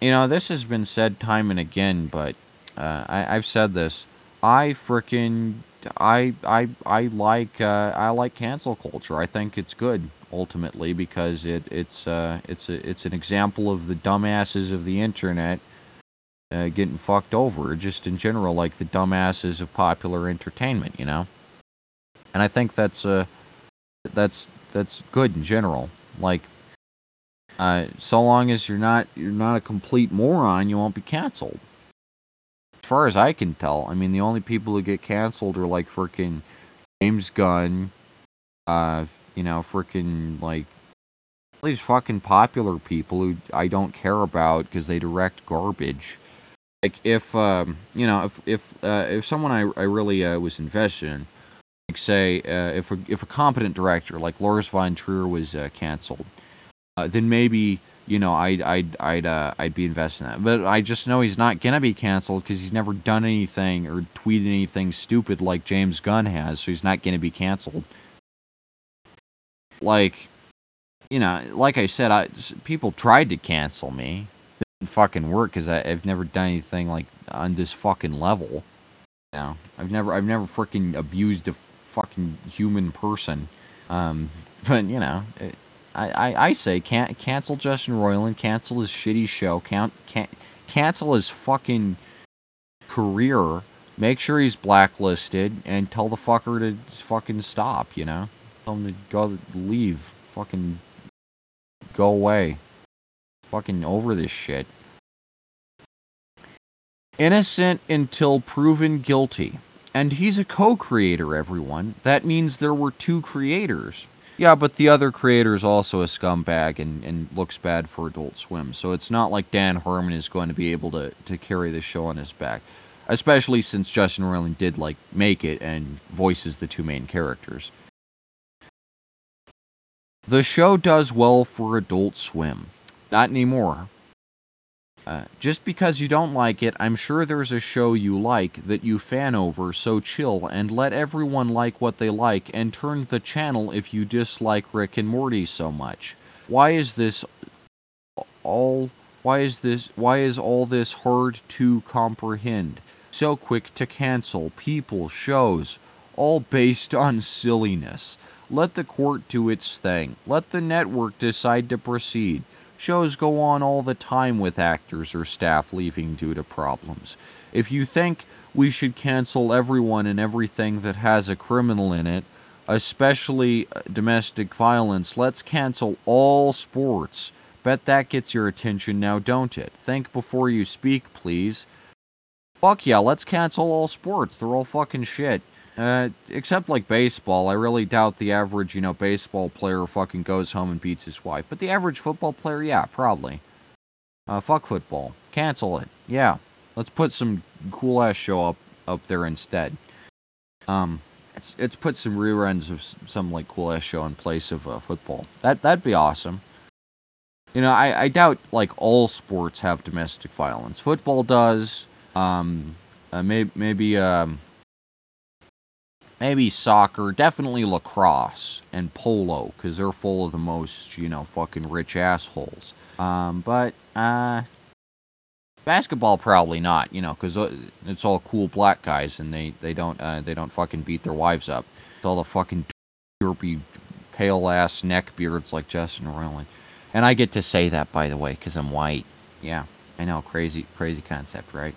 you know, this has been said time and again, but uh, I, I've said this. I fricking I I I like uh, I like cancel culture. I think it's good ultimately because it it's uh, it's a, it's an example of the dumbasses of the internet uh, getting fucked over. Just in general, like the dumbasses of popular entertainment, you know. And I think that's uh that's that's good in general. Like, uh, so long as you're not you're not a complete moron, you won't be canceled far as I can tell, I mean, the only people who get canceled are like freaking James Gunn, uh, you know, freaking like these fucking popular people who I don't care about because they direct garbage. Like if um, you know, if if uh, if someone I I really uh, was invested in, like say uh, if a if a competent director like Lars von Trier was uh, canceled, uh, then maybe you know, I'd I'd I'd uh, I'd be investing in that. But I just know he's not gonna be canceled because he's never done anything or tweeted anything stupid like James Gunn has, so he's not gonna be canceled. like, you know, like I said, I people tried to cancel me. It didn't fucking work because I've never done anything like on this fucking level. You know, I've never, I've never freaking abused a fucking human person. Um, but you know, it, I, I, I say can cancel Justin Roiland, cancel his shitty show, count, can, cancel his fucking career, make sure he's blacklisted, and tell the fucker to fucking stop. You know, tell him to go leave, fucking go away, fucking over this shit. Innocent until proven guilty. And he's a co creator, everyone. That means there were two creators. Yeah, but the other creator is also a scumbag and, and looks bad for Adult Swim. So it's not like Dan Harmon is going to be able to, to carry the show on his back. Especially since Justin Roiland did like make it and voices the two main characters. The show does well for Adult Swim. Not anymore. Uh, just because you don't like it, I'm sure there's a show you like that you fan over, so chill and let everyone like what they like and turn the channel if you dislike Rick and Morty so much. Why is this all why is this why is all this hard to comprehend? So quick to cancel people, shows, all based on silliness. Let the court do its thing. Let the network decide to proceed. Shows go on all the time with actors or staff leaving due to problems. If you think we should cancel everyone and everything that has a criminal in it, especially uh, domestic violence, let's cancel all sports. Bet that gets your attention now, don't it? Think before you speak, please. Fuck yeah, let's cancel all sports. They're all fucking shit. Uh, except like baseball, I really doubt the average, you know, baseball player fucking goes home and beats his wife. But the average football player, yeah, probably. Uh, fuck football. Cancel it. Yeah. Let's put some cool ass show up up there instead. Um, it's it's put some reruns of some like cool ass show in place of uh, football. That that'd be awesome. You know, I I doubt like all sports have domestic violence. Football does. Um, uh, maybe maybe um maybe soccer, definitely lacrosse and polo, because they're full of the most, you know, fucking rich assholes. Um, but, uh, basketball probably not, you know, because uh, it's all cool black guys and they, they don't, uh, they don't fucking beat their wives up. It's all the fucking derpy, pale ass neck beards like Justin Roiland. And I get to say that, by the way, because I'm white. Yeah, I know, crazy, crazy concept, right?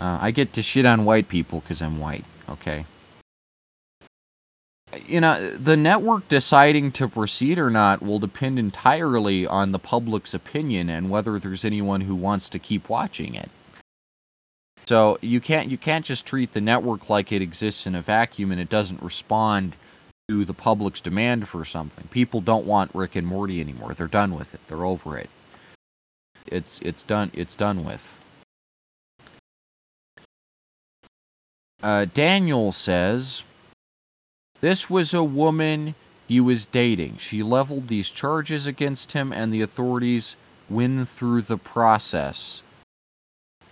Uh, I get to shit on white people because I'm white, okay? You know, the network deciding to proceed or not will depend entirely on the public's opinion and whether there's anyone who wants to keep watching it. So you can't you can't just treat the network like it exists in a vacuum and it doesn't respond to the public's demand for something. People don't want Rick and Morty anymore. They're done with it. They're over it. It's it's done it's done with. Uh, Daniel says this was a woman he was dating. She leveled these charges against him, and the authorities win through the process.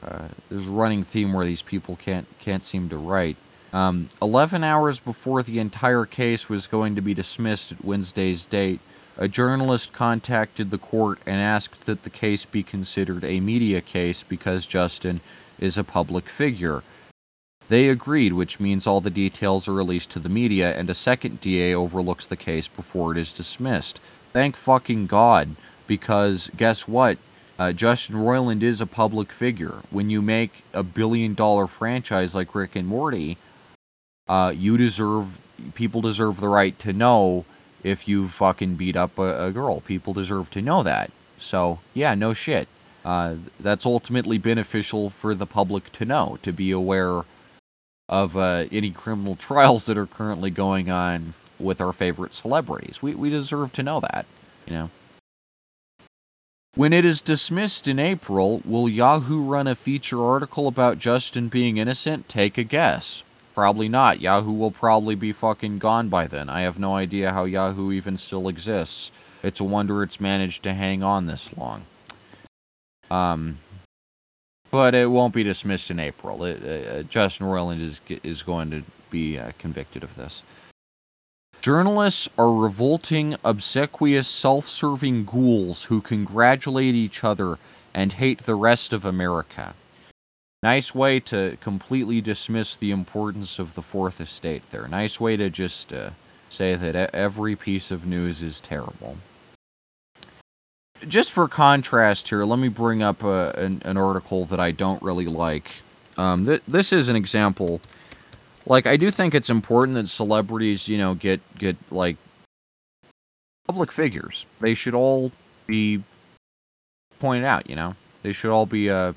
Uh, there's a running theme where these people can't can't seem to write. Um, Eleven hours before the entire case was going to be dismissed at Wednesday's date, a journalist contacted the court and asked that the case be considered a media case because Justin is a public figure. They agreed, which means all the details are released to the media, and a second DA overlooks the case before it is dismissed. Thank fucking God, because guess what? Uh, Justin Roiland is a public figure. When you make a billion dollar franchise like Rick and Morty, uh, you deserve, people deserve the right to know if you fucking beat up a, a girl. People deserve to know that. So, yeah, no shit. Uh, that's ultimately beneficial for the public to know, to be aware of uh, any criminal trials that are currently going on with our favorite celebrities. We, we deserve to know that, you know. When it is dismissed in April, will Yahoo run a feature article about Justin being innocent? Take a guess. Probably not. Yahoo will probably be fucking gone by then. I have no idea how Yahoo even still exists. It's a wonder it's managed to hang on this long. Um, but it won't be dismissed in April. It, uh, Justin Roiland is is going to be uh, convicted of this. Journalists are revolting, obsequious, self serving ghouls who congratulate each other and hate the rest of America. Nice way to completely dismiss the importance of the Fourth Estate there. Nice way to just uh, say that every piece of news is terrible. Just for contrast here, let me bring up a, uh, an, an, article that I don't really like. Um, th- this is an example like I do think it's important that celebrities, you know, get get like public figures. They should all be pointed out, you know. They should all be uh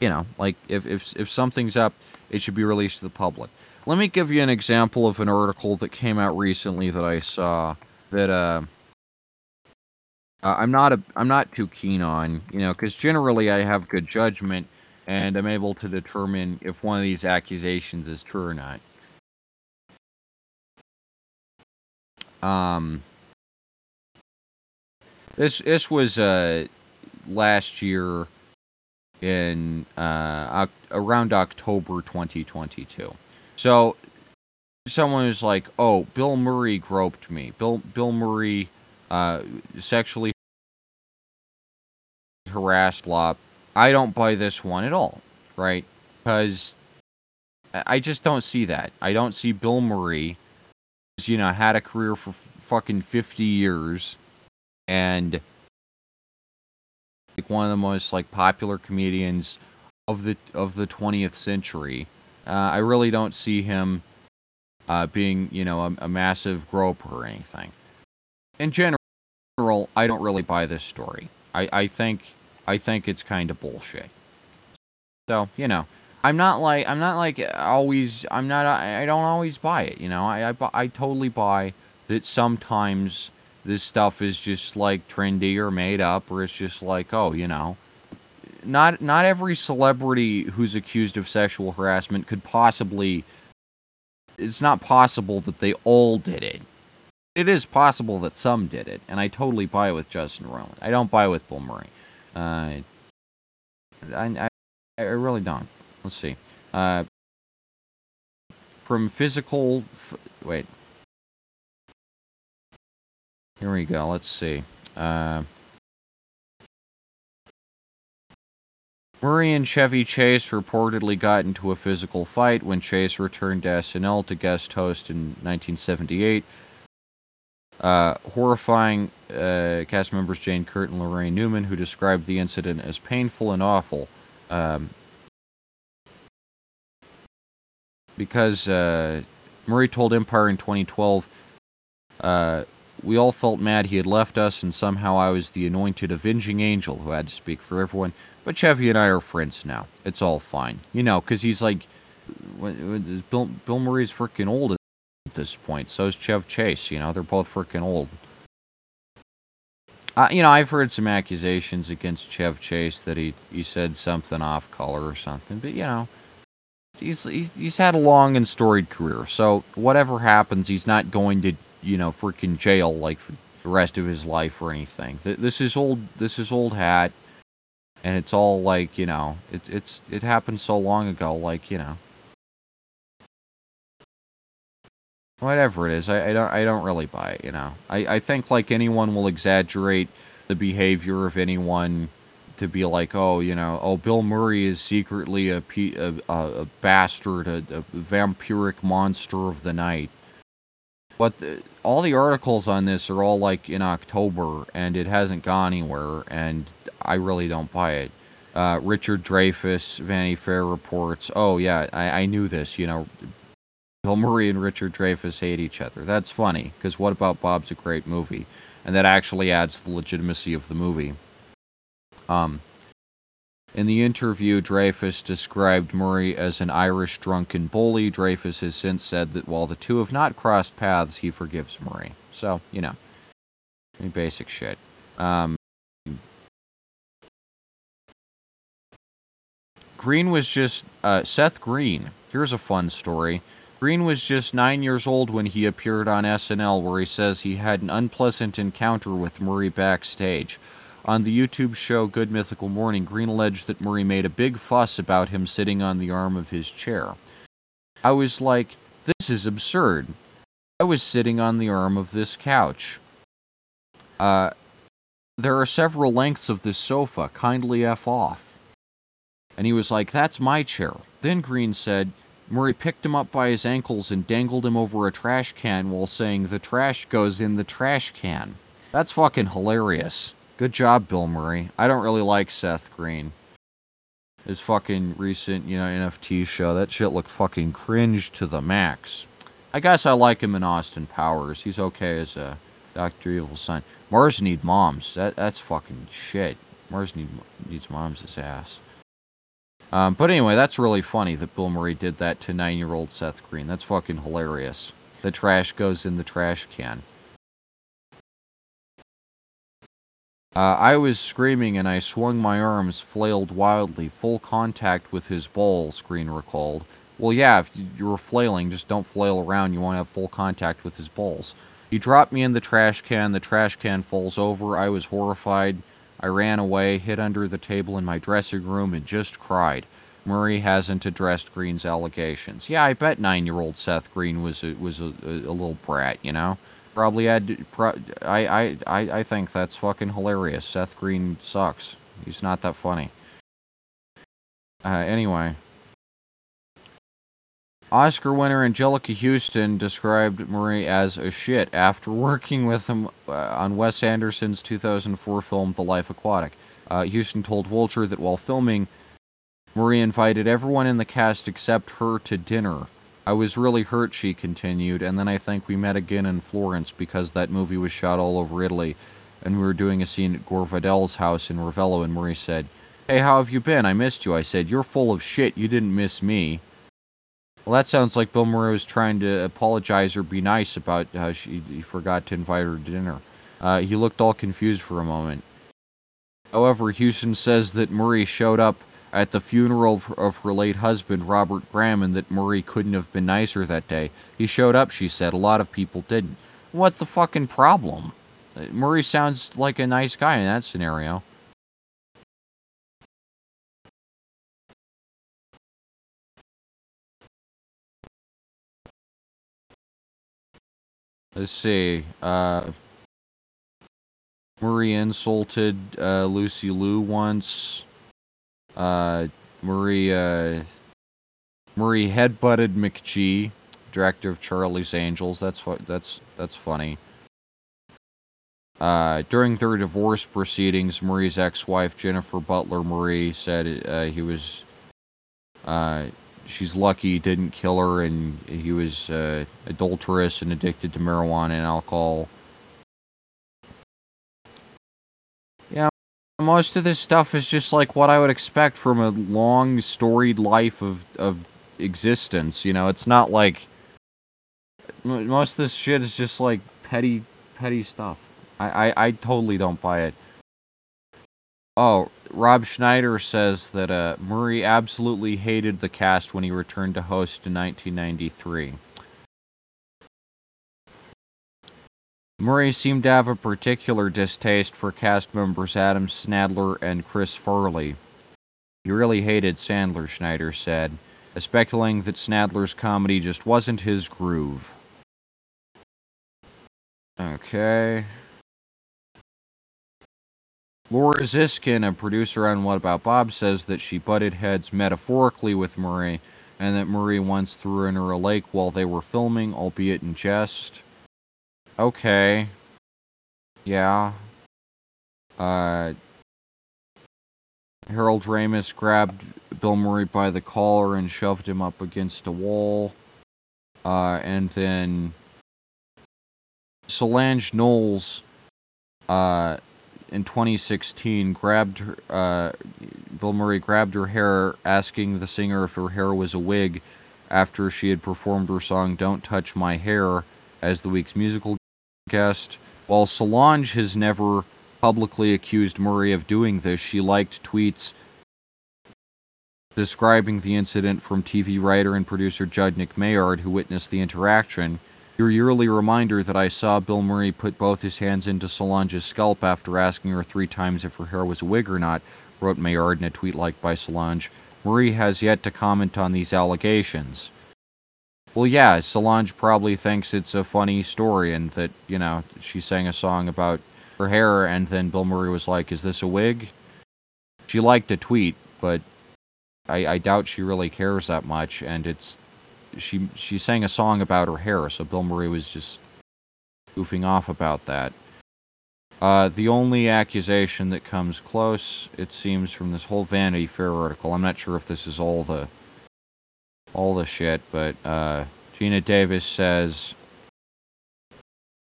you know, like if if if something's up, it should be released to the public. Let me give you an example of an article that came out recently that I saw that uh I'm not a I'm not too keen on, you know, cuz generally I have good judgment and I'm able to determine if one of these accusations is true or not. Um, this this was uh, last year in uh, around October 2022. So someone was like, "Oh, Bill Murray groped me. Bill Bill Murray uh, sexually harassed Lop I don't buy this one at all, right? Because I just don't see that. I don't see Bill Murray, who's, you know, had a career for fucking 50 years and like one of the most like popular comedians of the of the 20th century. Uh, I really don't see him uh, being, you know, a, a massive groper or anything. In general, I don't really buy this story. I, I think I think it's kind of bullshit. So, you know, I'm not like I'm not like always I'm not I don't always buy it, you know. I I, I totally buy that sometimes this stuff is just like trendy or made up or it's just like, oh, you know, not not every celebrity who's accused of sexual harassment could possibly it's not possible that they all did it. It is possible that some did it, and I totally buy with Justin Roiland. I don't buy with Bill Murray. Uh, I, I, I really don't. Let's see. Uh, from physical. F- wait. Here we go. Let's see. Uh, Murray and Chevy Chase reportedly got into a physical fight when Chase returned to SNL to guest host in 1978. Uh, horrifying uh, cast members Jane Curtin and Laraine Newman, who described the incident as painful and awful. Um, because uh, Murray told Empire in 2012, uh, we all felt mad he had left us, and somehow I was the anointed avenging angel who had to speak for everyone. But Chevy and I are friends now. It's all fine. You know, because he's like, Bill, Bill Murray's freaking old at this point. So is Chev Chase. You know, they're both freaking old. Uh, you know, I've heard some accusations against Chev Chase that he, he said something off color or something, but you know, he's, he's he's had a long and storied career. So whatever happens, he's not going to you know freaking jail like for the rest of his life or anything. This is old. This is old hat, and it's all like you know, it, it's it happened so long ago. Like you know, whatever it is, I, I don't I don't really buy it. You know, I I think like anyone will exaggerate the behavior of anyone to be like, oh, you know, oh, Bill Murray is secretly a a, a bastard, a, a, vampiric monster of the night. But the, all the articles on this are all like in October, and it hasn't gone anywhere, and I really don't buy it. Uh, Richard Dreyfuss, Vanity Fair reports, oh yeah, I, I knew this, you know, Bill Murray and Richard Dreyfuss hate each other. That's funny, because what about Bob's a great movie? And that actually adds to the legitimacy of the movie. Um, in the interview, Dreyfuss described Murray as an Irish drunken bully. Dreyfuss has since said that while the two have not crossed paths, he forgives Murray. So, you know, basic shit. Um, Green was just uh, Seth Green. Here's a fun story. Green was just nine years old when he appeared on SNL, where he says he had an unpleasant encounter with Murray backstage. On the YouTube show Good Mythical Morning, Green alleged that Murray made a big fuss about him sitting on the arm of his chair. I was like, this is absurd. I was sitting on the arm of this couch. Uh, there are several lengths of this sofa. Kindly F off. And he was like, That's my chair. Then Green said, Murray picked him up by his ankles and dangled him over a trash can while saying, The trash goes in the trash can. That's fucking hilarious. Good job, Bill Murray. I don't really like Seth Green. His fucking recent, you know, NFT show, that shit looked fucking cringe to the max. I guess I like him in Austin Powers. He's okay as a Dr. Evil's son. Mars need moms. That that's fucking shit. Mars need needs moms' ass. Um, but anyway, that's really funny that Bill Murray did that to nine-year-old Seth Green. That's fucking hilarious. The trash goes in the trash can. Uh, I was screaming and I swung my arms, flailed wildly, full contact with his balls, Green recalled. Well, yeah, if you were flailing, just don't flail around. You won't have full contact with his balls. He dropped me in the trash can. The trash can falls over. I was horrified. I ran away, hid under the table in my dressing room, and just cried. Murray hasn't addressed Green's allegations. Yeah, I bet nine-year-old Seth Green was a, was a, a, a little brat, you know. Probably had. Pro, I, I I I think that's fucking hilarious. Seth Green sucks. He's not that funny. Uh, anyway. Oscar winner Anjelica Huston described Murray as a shit after working with him uh, on Wes Anderson's 2004 film The Life Aquatic. Uh, Huston told Vulture that while filming, Murray invited everyone in the cast except her to dinner. I was really hurt, she continued, and then I think we met again in Florence because that movie was shot all over Italy, and we were doing a scene at Gore Vidal's house in Ravello, and Murray said, Hey, how have you been? I missed you. I said, You're full of shit. You didn't miss me. Well, that sounds like Bill Murray was trying to apologize or be nice about how she, he forgot to invite her to dinner. Uh, he looked all confused for a moment. However, Huston says that Murray showed up at the funeral of her late husband, Robert Graham, and that Murray couldn't have been nicer that day. He showed up, she said. A lot of people didn't. What's the fucking problem? Uh, Murray sounds like a nice guy in that scenario. Let's see. Uh, Murray insulted uh, Lucy Liu once. Uh, Murray uh, Murray headbutted McG, director of Charlie's Angels. That's fu- that's that's funny. Uh, during their divorce proceedings, Murray's ex-wife Jennifer Butler Murray said uh, he was. Uh, she's lucky he didn't kill her, and he was uh, adulterous and addicted to marijuana and alcohol. Yeah, most of this stuff is just like what I would expect from a long, storied life of of existence. You know, it's not like most of this shit is just like petty, petty stuff. I, I, I totally don't buy it. Oh, Rob Schneider says that uh, Murray absolutely hated the cast when he returned to host in 1993. Murray seemed to have a particular distaste for cast members Adam Sandler and Chris Farley. He really hated Sandler, Schneider said, speculating that Sandler's comedy just wasn't his groove. Okay. Laura Ziskin, a producer on What About Bob, says that she butted heads metaphorically with Murray and that Murray once threw in her a lake while they were filming, albeit in jest. Okay. Yeah. Uh, Harold Ramis grabbed Bill Murray by the collar and shoved him up against a wall. Uh, and then Solange Knowles, uh, in 2016, grabbed her, uh, Bill Murray grabbed her hair, asking the singer if her hair was a wig after she had performed her song Don't Touch My Hair as the week's musical guest. While Solange has never publicly accused Murray of doing this, she liked tweets describing the incident from TV writer and producer Judnick Mayard, who witnessed the interaction. Your yearly reminder that I saw Bill Murray put both his hands into Solange's scalp after asking her three times if her hair was a wig or not, wrote Mayard in a tweet liked by Solange. Murray has yet to comment on these allegations. Well, yeah, Solange probably thinks it's a funny story and that, you know, she sang a song about her hair and then Bill Murray was like, Is this a wig? She liked a tweet, but I, I doubt she really cares that much and it's she she sang a song about her hair, so Bill Murray was just goofing off about that. Uh, the only accusation that comes close, it seems, from this whole Vanity Fair article, I'm not sure if this is all the all the shit, but uh, Geena Davis says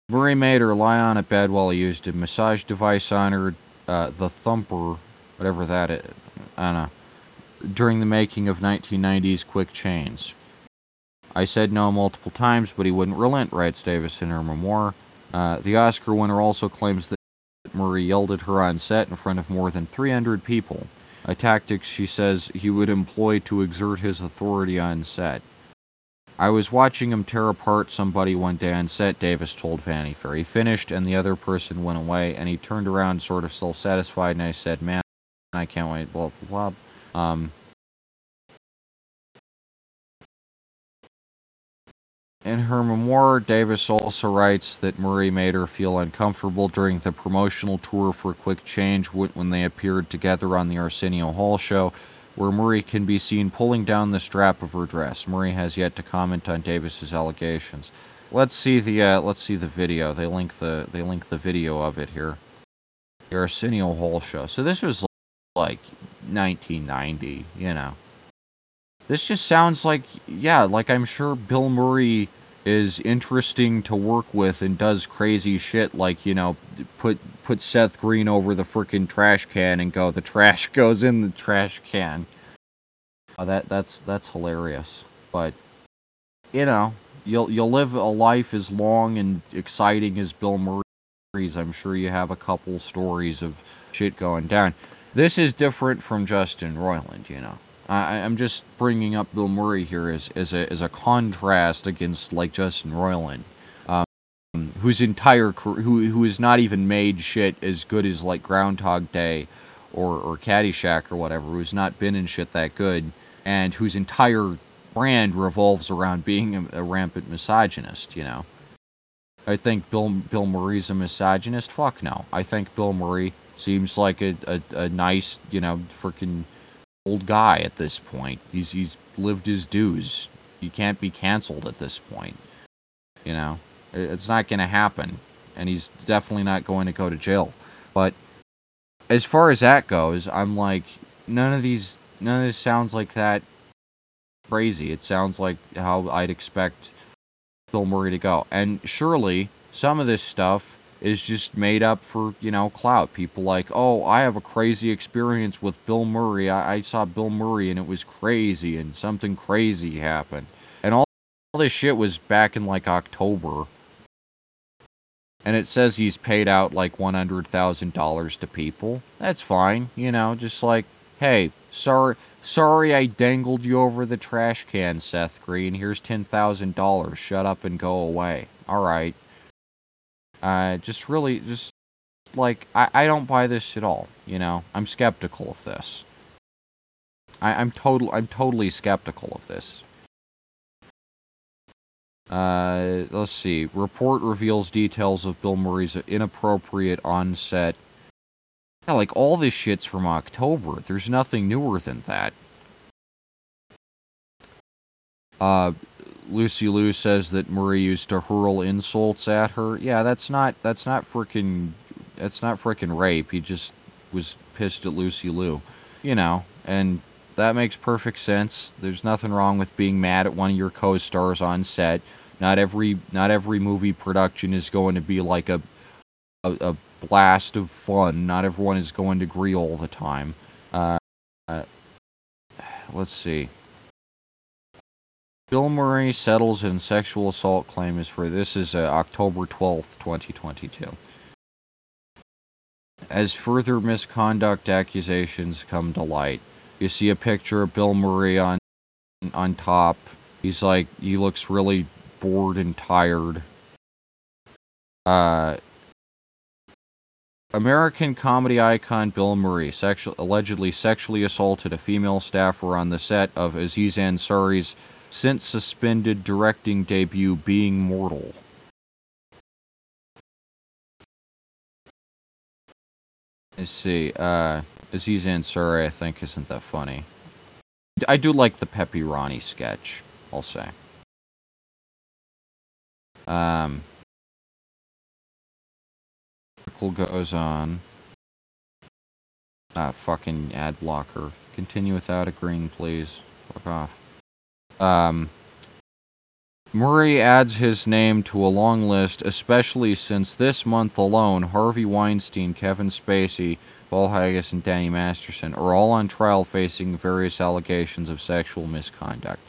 Murray made her lie on a bed while he used a massage device on her, uh, the thumper, whatever that is, I don't know, during the making of 1990's Quick Change. I said no multiple times, but he wouldn't relent, writes Davis in her memoir. Uh, the Oscar winner also claims that Murray yelled at her on set in front of more than 300 people, a tactic she says he would employ to exert his authority on set. I was watching him tear apart somebody one day on set, Davis told Vanity Fair. He finished and the other person went away, and he turned around sort of self satisfied, and I said, Man, I can't wait, blah, blah, blah. Um, In her memoir, Davis also writes that Murray made her feel uncomfortable during the promotional tour for Quick Change when they appeared together on the Arsenio Hall show, where Murray can be seen pulling down the strap of her dress. Murray has yet to comment on Davis's allegations. Let's see the uh, let's see the video. They link the they link the video of it here. The Arsenio Hall show. So this was like 1990, you know. This just sounds like, yeah, like I'm sure Bill Murray is interesting to work with and does crazy shit like, you know, put put Seth Green over the freaking trash can and go the trash goes in the trash can. Uh, that that's that's hilarious. But you know, you'll you'll live a life as long and exciting as Bill Murray's. I'm sure you have a couple stories of shit going down. This is different from Justin Roiland, you know. I, I'm just bringing up Bill Murray here as, as, a, as a contrast against like Justin Roiland, um, whose entire who who has not even made shit as good as like Groundhog Day, or or Caddyshack or whatever, who's not been in shit that good, and whose entire brand revolves around being a, a rampant misogynist. You know. I think Bill Bill Murray's a misogynist. Fuck no. I think Bill Murray seems like a, a, a nice, you know, freaking old guy at this point. He's he's lived his dues. He can't be canceled at this point. You know, it's not going to happen, and he's definitely not going to go to jail. But as far as that goes, I'm like, none of these, none of this sounds like that crazy. It sounds like how I'd expect Bill Murray to go. And surely some of this stuff is just made up for, you know, clout. People like, oh, I have a crazy experience with Bill Murray. I, I saw Bill Murray and it was crazy and something crazy happened. And all, all this shit was back in like October. And it says he's paid out like $100,000 to people. That's fine, you know, just like, hey, sorry, sorry I dangled you over the trash can, Seth Green. Here's $10,000. Shut up and go away. All right. Uh, just really, just like I, I don't buy this at all. You know, I'm skeptical of this. I, I'm total, I'm totally skeptical of this. Uh, let's see. Report reveals details of Bill Murray's inappropriate on-set. Yeah, like all this shit's from October. There's nothing newer than that. Uh, Lucy Liu says that Murray used to hurl insults at her. Yeah, that's not that's not freaking that's not freaking rape. He just was pissed at Lucy Liu, you know, and that makes perfect sense. There's nothing wrong with being mad at one of your co-stars on set. Not every not every movie production is going to be like a a, a blast of fun. Not everyone is going to agree all the time. Uh, uh, let's see. Bill Murray settles in sexual assault claim claims for this is uh, October 12th, 2022. As further misconduct accusations come to light, you see a picture of Bill Murray on on top. He's like he looks really bored and tired. Uh American comedy icon Bill Murray sexu- allegedly sexually assaulted a female staffer on the set of Aziz Ansari's since suspended directing debut Being Mortal. Let's see, uh, Aziz Ansari, I think, isn't that funny. I do like the Peppy Ronnie sketch, I'll say. Um, article goes on. Ah, fucking ad blocker. Continue without agreeing, please. Fuck off. Um, Murray adds his name to a long list, especially since this month alone, Harvey Weinstein, Kevin Spacey, Paul Haggis, and Danny Masterson are all on trial facing various allegations of sexual misconduct.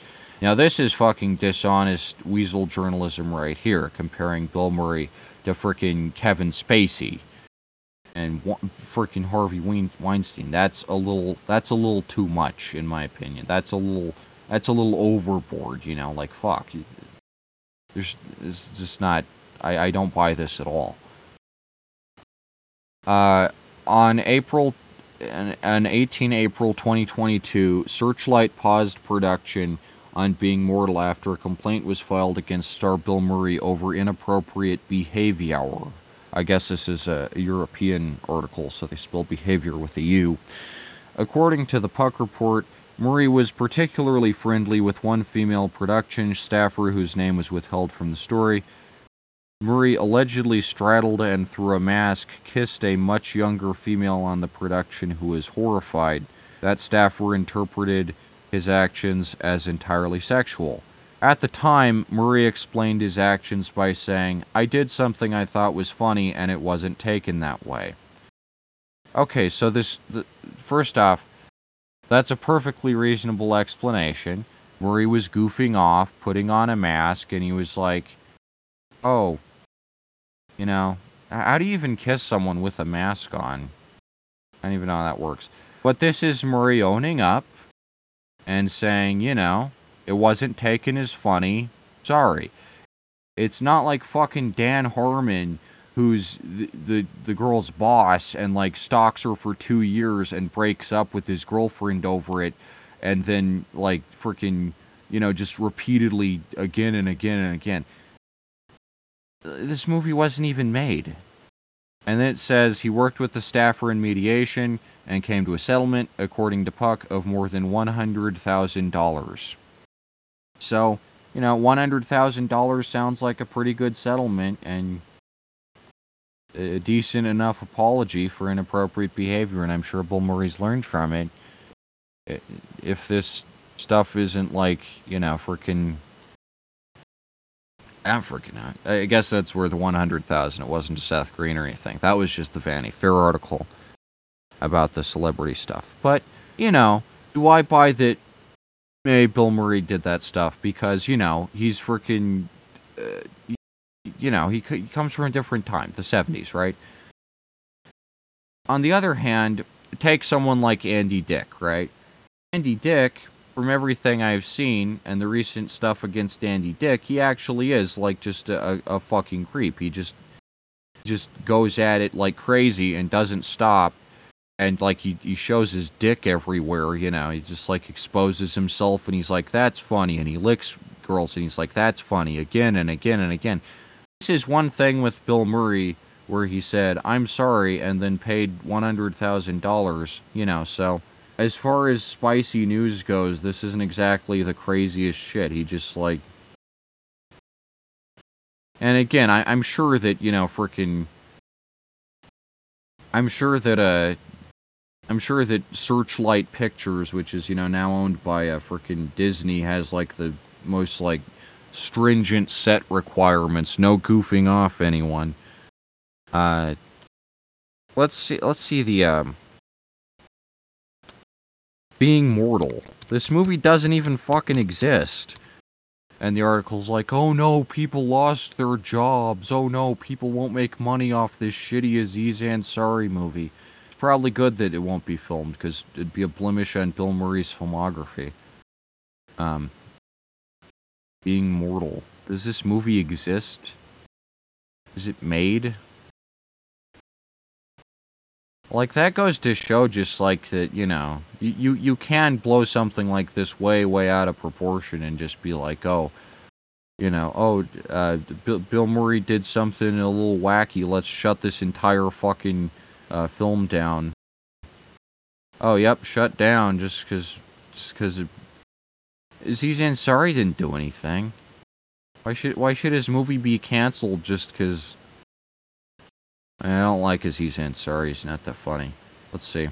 Now, this is fucking dishonest weasel journalism right here, comparing Bill Murray to frickin' Kevin Spacey and frickin' Harvey Weinstein. That's a little. That's a little too much, in my opinion. That's a little. That's a little overboard. You know, like fuck. There's. It's just not. I. I don't buy this at all. Uh, on April, on 18 April 2022, Searchlight paused production on Being Mortal after a complaint was filed against star Bill Murray over inappropriate behavior. I guess this is a European article, so they spell behavior with a U. According to the Puck report, Murray was particularly friendly with one female production staffer whose name was withheld from the story. Murray allegedly straddled and, through a mask, kissed a much younger female on the production who was horrified. That staffer interpreted his actions as entirely sexual. At the time, Murray explained his actions by saying, I did something I thought was funny and it wasn't taken that way. Okay, so this, the, first off, that's a perfectly reasonable explanation. Murray was goofing off, putting on a mask, and he was like, oh, you know, how do you even kiss someone with a mask on? I don't even know how that works. But this is Murray owning up and saying, you know, it wasn't taken as funny. Sorry. It's not like fucking Dan Harmon who's the, the, the girl's boss and like stalks her for 2 years and breaks up with his girlfriend over it and then like freaking, you know, just repeatedly again and again and again. This movie wasn't even made. And then it says he worked with the staffer in mediation and came to a settlement, according to Puck, of more than $100,000. So, you know, $100,000 sounds like a pretty good settlement and a decent enough apology for inappropriate behavior, and I'm sure Bill Murray's learned from it. If this stuff isn't like, you know, freaking. I'm freaking out. I guess that's worth 100000 It wasn't to Seth Green or anything. That was just the Vanity Fair article about the celebrity stuff. But, you know, do I buy that maybe Bill Murray did that stuff because, you know, he's freaking, uh, you know, he, he comes from a different time, the 70s, right? On the other hand, take someone like Andy Dick, right? Andy Dick, from everything I've seen and the recent stuff against Andy Dick, he actually is like just a, a fucking creep. He just just goes at it like crazy and doesn't stop and like he, he shows his dick everywhere you know he just like exposes himself and he's like that's funny and he licks girls and he's like that's funny again and again and again this is one thing with bill murray where he said i'm sorry and then paid $100000 you know so as far as spicy news goes this isn't exactly the craziest shit. He just like and again I, i'm sure that you know freaking i'm sure that uh I'm sure that Searchlight Pictures, which is you know now owned by uh, freaking Disney, has like the most like stringent set requirements. No goofing off anyone. Uh, let's see. Let's see the um, being mortal. This movie doesn't even fucking exist. And the article's like, oh no, people lost their jobs. Oh no, people won't make money off this shitty Aziz Ansari movie probably good that it won't be filmed because it'd be a blemish on Bill Murray's filmography. Um, being mortal. Does this movie exist? Is it made? Like that goes to show just like that, you know, you, you, can blow something like this way, way out of proportion and just be like, oh, you know, oh, uh, Bill, Bill Murray did something a little wacky. Let's shut this entire fucking uh, film down. Oh, yep, shut down just because just because Aziz Ansari didn't do anything. Why should why should his movie be canceled just because? I don't like Aziz Ansari. He's not that funny. Let's see.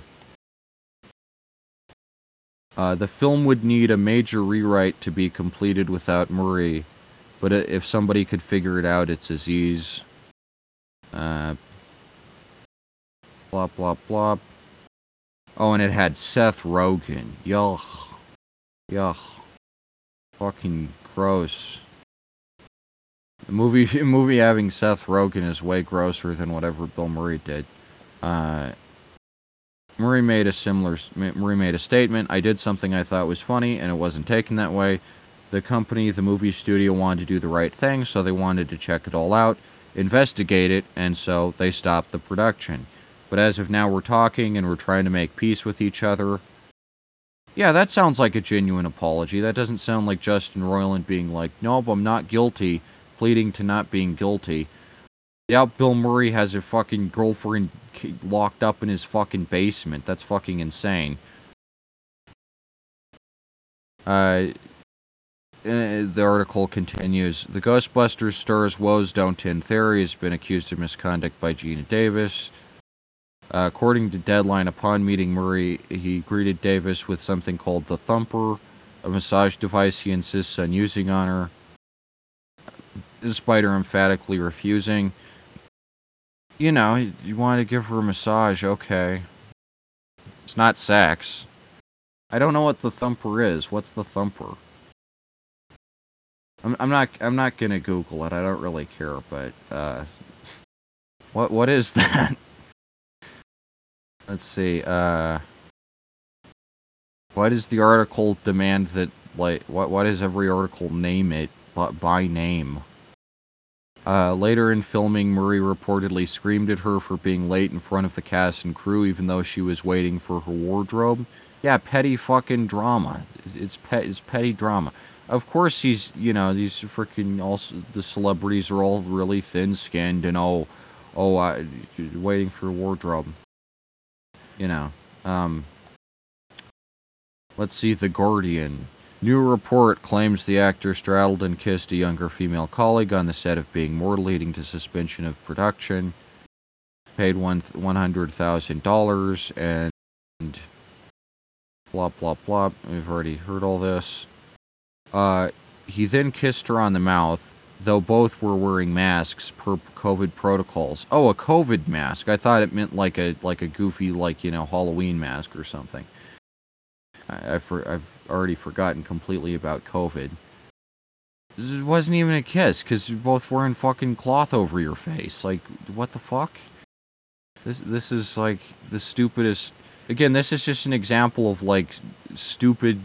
Uh, the film would need a major rewrite to be completed without Murray, but if somebody could figure it out, it's Aziz. Uh, blah blah. Oh, and it had Seth Rogen. Yuck. Yuck. Fucking gross. The movie, movie having Seth Rogen is way grosser than whatever Bill Murray did. Uh, Murray made a similar. Murray made a statement. I did something I thought was funny, and it wasn't taken that way. The company, the movie studio, wanted to do the right thing, so they wanted to check it all out, investigate it, and so they stopped the production. But as of now, we're talking and we're trying to make peace with each other. Yeah, that sounds like a genuine apology. That doesn't sound like Justin Roiland being like, nope, I'm not guilty pleading to not being guilty. Yeah, Bill Murray has a fucking girlfriend locked up in his fucking basement. That's fucking insane. Uh, the article continues. The Ghostbusters star's woes don't end theory has been accused of misconduct by Geena Davis. Uh, according to Deadline, upon meeting Murray, he greeted Davis with something called the Thumper, a massage device he insists on using on her despite her emphatically refusing. You know, you want to give her a massage, okay. It's not sex. I don't know what the thumper is. What's the thumper? I'm, I'm not. I'm not gonna Google it. I don't really care. But uh, what what is that? Let's see. Uh, why does the article demand that like what? Why does every article name it but by name? Uh, later in filming, Murray reportedly screamed at her for being late in front of the cast and crew, even though she was waiting for her wardrobe. Yeah, petty fucking drama. It's pet. It's petty drama. Of course, he's you know these freaking also the celebrities are all really thin-skinned and oh oh uh, waiting for wardrobe. You know. Um. Let's see, The Guardian. New report claims the actor straddled and kissed a younger female colleague on the set of Being More, leading to suspension of production. Paid one one hundred thousand dollars and blah blah blah. We've already heard all this. Uh, he then kissed her on the mouth, though both were wearing masks per COVID protocols. Oh, a COVID mask. I thought it meant like a like a goofy like you know Halloween mask or something. I, I've, I've already forgotten completely about COVID. It wasn't even a kiss because you're both wearing fucking cloth over your face. Like, what the fuck? This this is like the stupidest. Again, this is just an example of like stupid,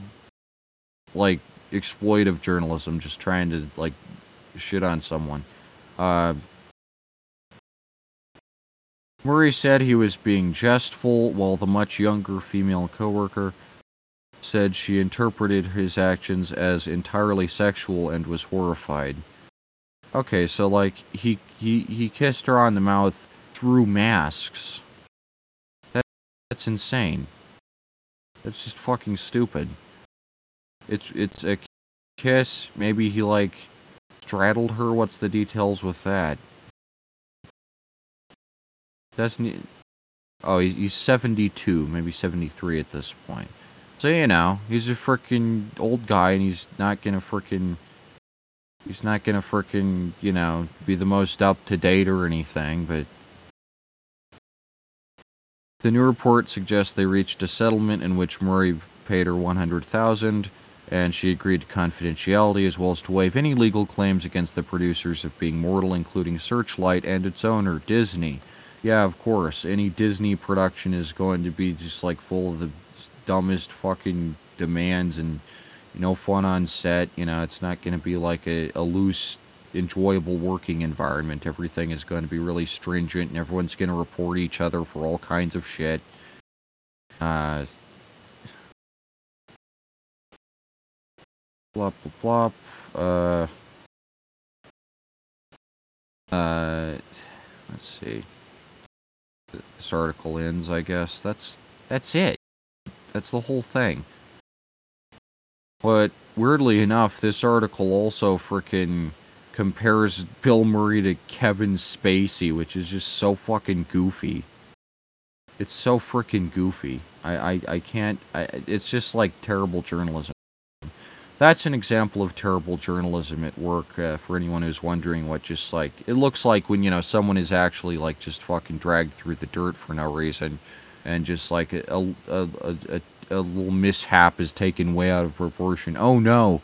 like exploitive journalism, just trying to like shit on someone. Uh, Murray said he was being jestful, while the much younger female coworker said she interpreted his actions as entirely sexual and was horrified. Okay, so like he he he kissed her on the mouth through masks. That, that's insane. That's just fucking stupid. It's it's a kiss. Maybe he like straddled her. What's the details with that? Doesn't? Oh, he's 72, maybe 73 at this point. So, you know, he's a freaking old guy and he's not gonna freaking. He's not gonna freaking, you know, be the most up to date or anything, but. The new report suggests they reached a settlement in which Murray paid her 100000 and she agreed to confidentiality as well as to waive any legal claims against the producers of Being Mortal, including Searchlight and its owner, Disney. Yeah, of course, any Disney production is going to be just like full of the dumbest fucking demands and no fun on set. You know, it's not going to be like a, a loose enjoyable working environment. Everything is going to be really stringent, and everyone's going to report each other for all kinds of shit. Uh, Flop, flop, uh, uh, let's see. This article ends, I guess. That's, that's it. That's the whole thing. But, weirdly enough, this article also frickin' compares Bill Murray to Kevin Spacey, which is just so fucking goofy. It's so frickin' goofy. I, I, I can't, I, it's just like terrible journalism that's an example of terrible journalism at work uh, for anyone who's wondering what just like it looks like when you know someone is actually like just fucking dragged through the dirt for no reason and just like a a, a, a, a little mishap is taken way out of proportion. Oh no.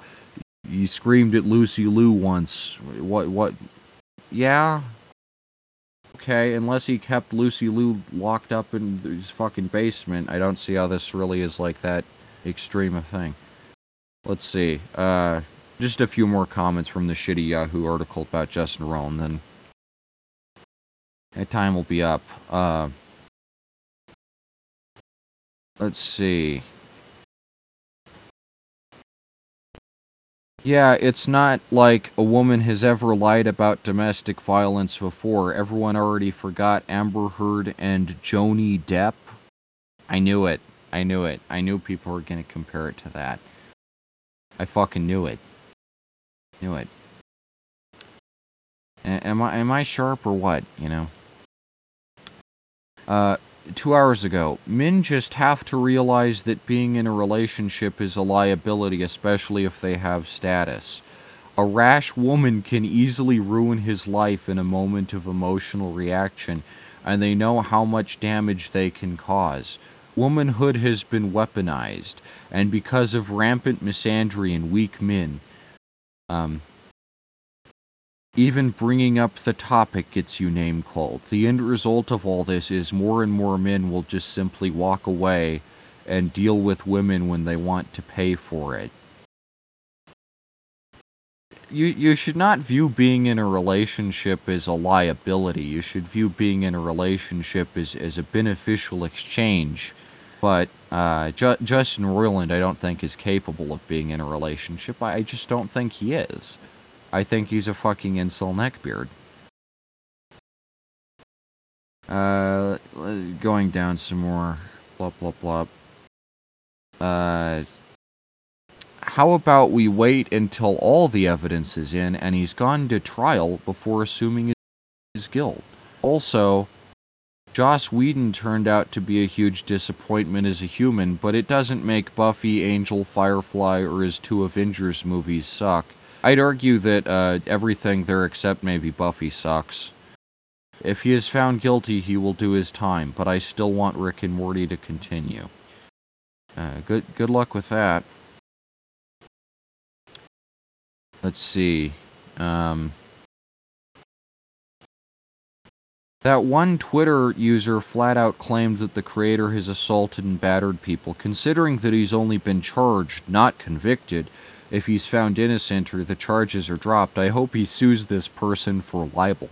You screamed at lucy liu once. What what? Yeah. Okay unless he kept lucy liu locked up in his fucking basement i don't see how this really is like that extreme a thing Let's see. Uh, just a few more comments from the shitty Yahoo article about Justin Roiland, then that time will be up. Uh, let's see. Yeah, it's not like a woman has ever lied about domestic violence before. Everyone already forgot Amber Heard and Johnny Depp. I knew it. I knew it. I knew people were going to compare it to that. I fucking knew it. Knew it. A- am I am I sharp or what? You know. Uh, two hours ago, men just have to realize that being in a relationship is a liability, especially if they have status. A rash woman can easily ruin his life in a moment of emotional reaction, and they know how much damage they can cause. Womanhood has been weaponized and because of rampant misandry and weak men. Um, even bringing up the topic gets you name called. The end result of all this is more and more men will just simply walk away and deal with women when they want to pay for it. You you should not view being in a relationship as a liability. You should view being in a relationship as, as a beneficial exchange but uh, Ju- Justin Roiland, I don't think, is capable of being in a relationship. I, I just don't think he is. I think he's a fucking incel neckbeard. Uh, going down some more. Blah, blah, blah. Uh, how about we wait until all the evidence is in and he's gone to trial before assuming his guilt? Also, Joss Whedon turned out to be a huge disappointment as a human, but it doesn't make Buffy, Angel, Firefly, or his two Avengers movies suck. I'd argue that uh, everything there except maybe Buffy sucks. If he is found guilty, he will do his time, but I still want Rick and Morty to continue. Uh, good, good luck with that. Let's see. Um, That one Twitter user flat out claimed that the creator has assaulted and battered people, considering that he's only been charged, not convicted. If he's found innocent or the charges are dropped, I hope he sues this person for libel.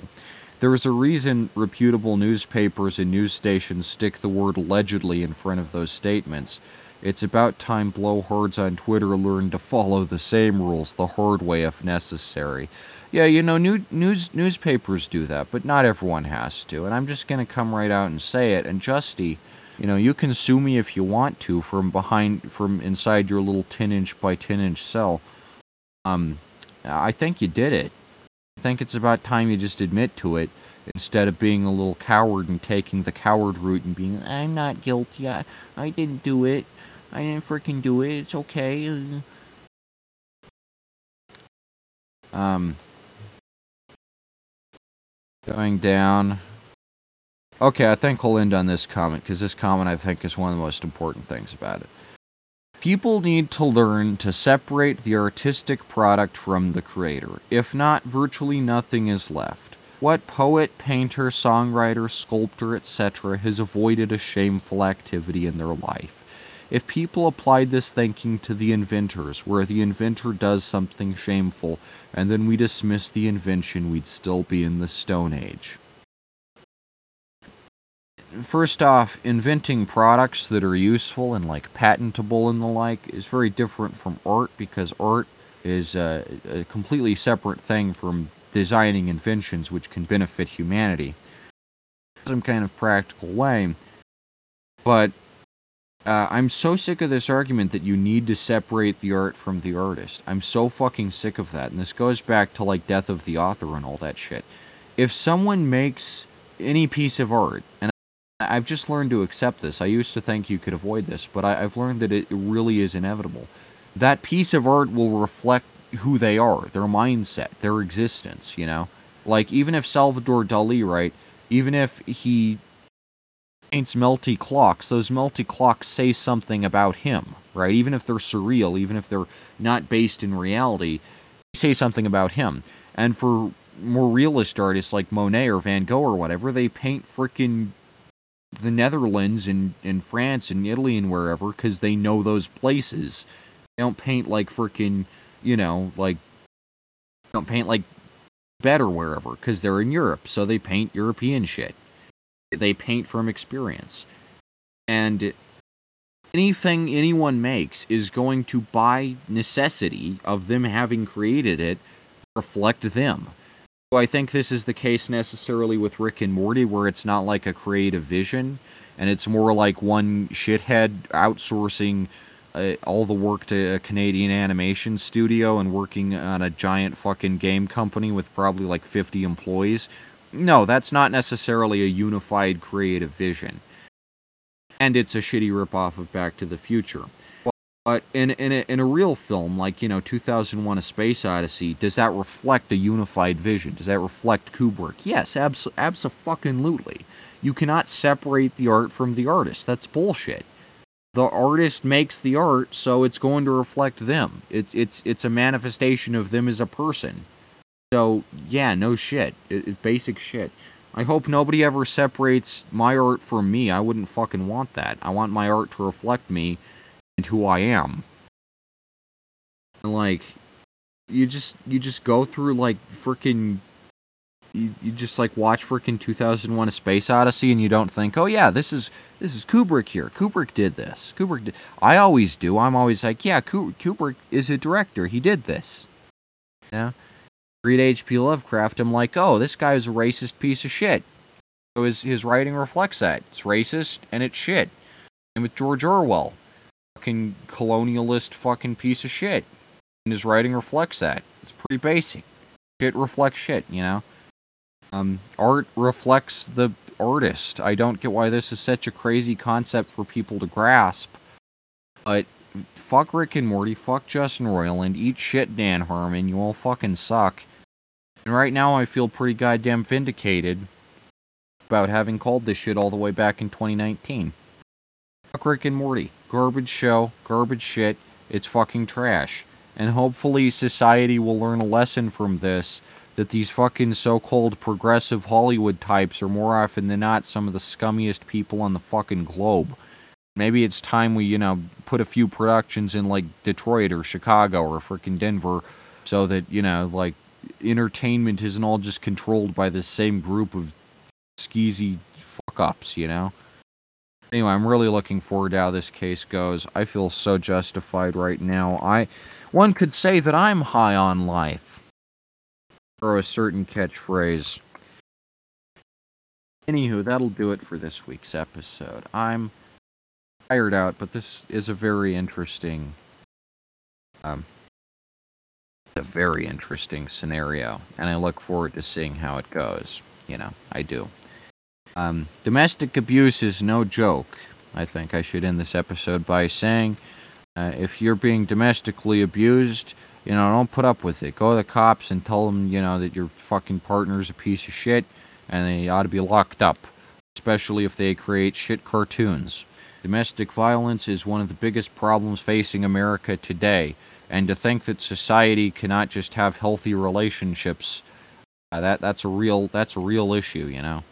There is a reason reputable newspapers and news stations stick the word allegedly in front of those statements. It's about time blowhards on Twitter learn to follow the same rules the hard way if necessary. Yeah, you know, new, news newspapers do that, but not everyone has to. And I'm just gonna come right out and say it. And Justy, you know, you can sue me if you want to from behind, from inside your little 10 inch by 10 inch cell. Um, I think you did it. I think it's about time you just admit to it instead of being a little coward and taking the coward route and being, I'm not guilty. I, I didn't do it. I didn't freaking do it. It's okay. Um, Going down. Okay, I think we'll end on this comment because this comment I think is one of the most important things about it. People need to learn to separate the artistic product from the creator. If not, virtually nothing is left. What poet, painter, songwriter, sculptor, etc. has avoided a shameful activity in their life? If people applied this thinking to the inventors, where the inventor does something shameful and then we dismiss the invention, we'd still be in the Stone Age. First off, inventing products that are useful and like patentable and the like is very different from art because art is a, a completely separate thing from designing inventions which can benefit humanity some kind of practical way. But uh, I'm so sick of this argument that you need to separate the art from the artist. I'm so fucking sick of that. And this goes back to like Death of the Author and all that shit. If someone makes any piece of art, and I've just learned to accept this. I used to think you could avoid this, but I, have learned that it really is inevitable. That piece of art will reflect who they are, their mindset, their existence, you know? Like, even if Salvador Dali, right, even if he paints melty clocks, those melty clocks say something about him, right? Even if they're surreal, even if they're not based in reality, they say something about him. And for more realist artists like Monet or Van Gogh or whatever, they paint frickin' the Netherlands and, and France and Italy and wherever because they know those places. They don't paint like frickin', you know, like don't paint like better wherever because they're in Europe, so they paint European shit. They paint from experience. And anything anyone makes is going to, by necessity of them having created it, reflect them. So I think this is the case necessarily with Rick and Morty, where it's not like a creative vision, and it's more like one shithead outsourcing uh, all the work to a Canadian animation studio and working on a giant fucking game company with probably like 50 employees. No, that's not necessarily a unified creative vision. And it's a shitty ripoff of Back to the Future. But in, in, a, in a real film, like, you know, 2001 A Space Odyssey, does that reflect a unified vision? Does that reflect Kubrick? Yes, abs- absolutely. You cannot separate the art from the artist. That's bullshit the artist makes the art, so it's going to reflect them. It's it's it's a manifestation of them as a person. So yeah, no shit. It, it's basic shit. I hope nobody ever separates my art from me. I wouldn't fucking want that. I want my art to reflect me and who I am. And like, you just you just go through like freaking you, you just like watch freaking 2001 a space odyssey and you don't think oh yeah this is this is kubrick here kubrick did this kubrick did i always do i'm always like yeah kubrick is a director he did this yeah read hp lovecraft i'm like oh this guy is a racist piece of shit. So his, his writing reflects that. It's racist and it's shit. And with george orwell fucking colonialist fucking piece of shit. And his writing reflects that. It's pretty basic. Shit reflects shit you know? Um, art reflects the artist. I don't get why this is such a crazy concept for people to grasp. But fuck Rick and Morty, fuck Justin Roiland, eat shit Dan Harmon, you all fucking suck. And right now I feel pretty goddamn vindicated about having called this shit all the way back in 2019. Fuck Rick and Morty. Garbage show, garbage shit, it's fucking trash. And hopefully society will learn a lesson from this that these fucking so-called progressive Hollywood types are more often than not some of the scummiest people on the fucking globe. Maybe it's time we, you know, put a few productions in like Detroit or Chicago or freaking Denver so that, you know, like entertainment isn't all just controlled by the same group of skeezy fuck ups, you know? Anyway, I'm really looking forward to how this case goes. I feel so justified right now. I one could say that I'm high on life or a certain catchphrase. Anywho, that'll do it for this week's episode. I'm tired out, but this is a very interesting, um, a very interesting scenario, and I look forward to seeing how it goes. You know, I do. Um, domestic abuse is no joke. I think I should end this episode by saying, uh, if you're being domestically abused, you know, don't put up with it. Go to the cops and tell them, you know, that your fucking partner's a piece of shit and they ought to be locked up, especially if they create shit cartoons. Domestic violence is one of the biggest problems facing America today, and to think that society cannot just have healthy relationships, uh, that that's a real that's a real issue, you know.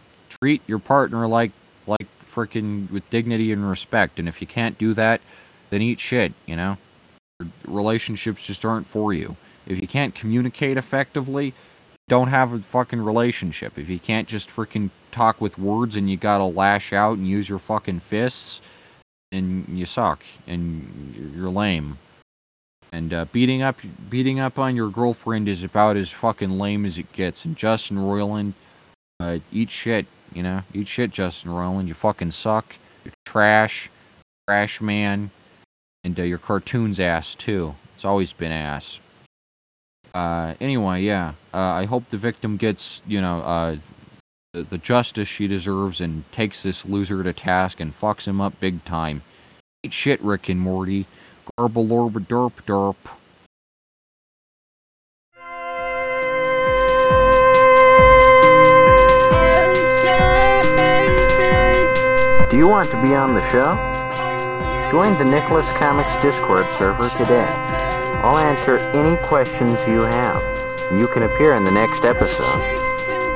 Treat your partner like like freaking with dignity and respect, and if you can't do that, then eat shit, you know? Relationships just aren't for you. If you can't communicate effectively, don't have a fucking relationship. If you can't just freaking talk with words and you gotta lash out and use your fucking fists, and you suck and you're lame. And uh, beating up beating up on your girlfriend is about as fucking lame as it gets. And Justin Roiland, uh, eat shit, you know, eat shit, Justin Roiland. You fucking suck. You're trash, trash man, and uh, your cartoon's ass too. It's always been ass. Uh, anyway, yeah. Uh, I hope the victim gets, you know, uh, the, the justice she deserves and takes this loser to task and fucks him up big time. Eat shit, Rick and Morty. Garble orb derp derp. Do you want to be on the show? Join the Nicholas Comics Discord server today. I'll answer any questions you have. and You can appear in the next episode.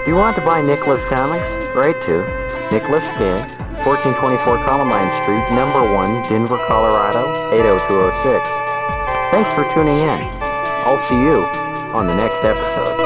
Do you want to buy Nicholas Comics? Write to Nicholas K, 1424 Columbine Street, number 1, Denver, Colorado, 80206. Thanks for tuning in. I'll see you on the next episode.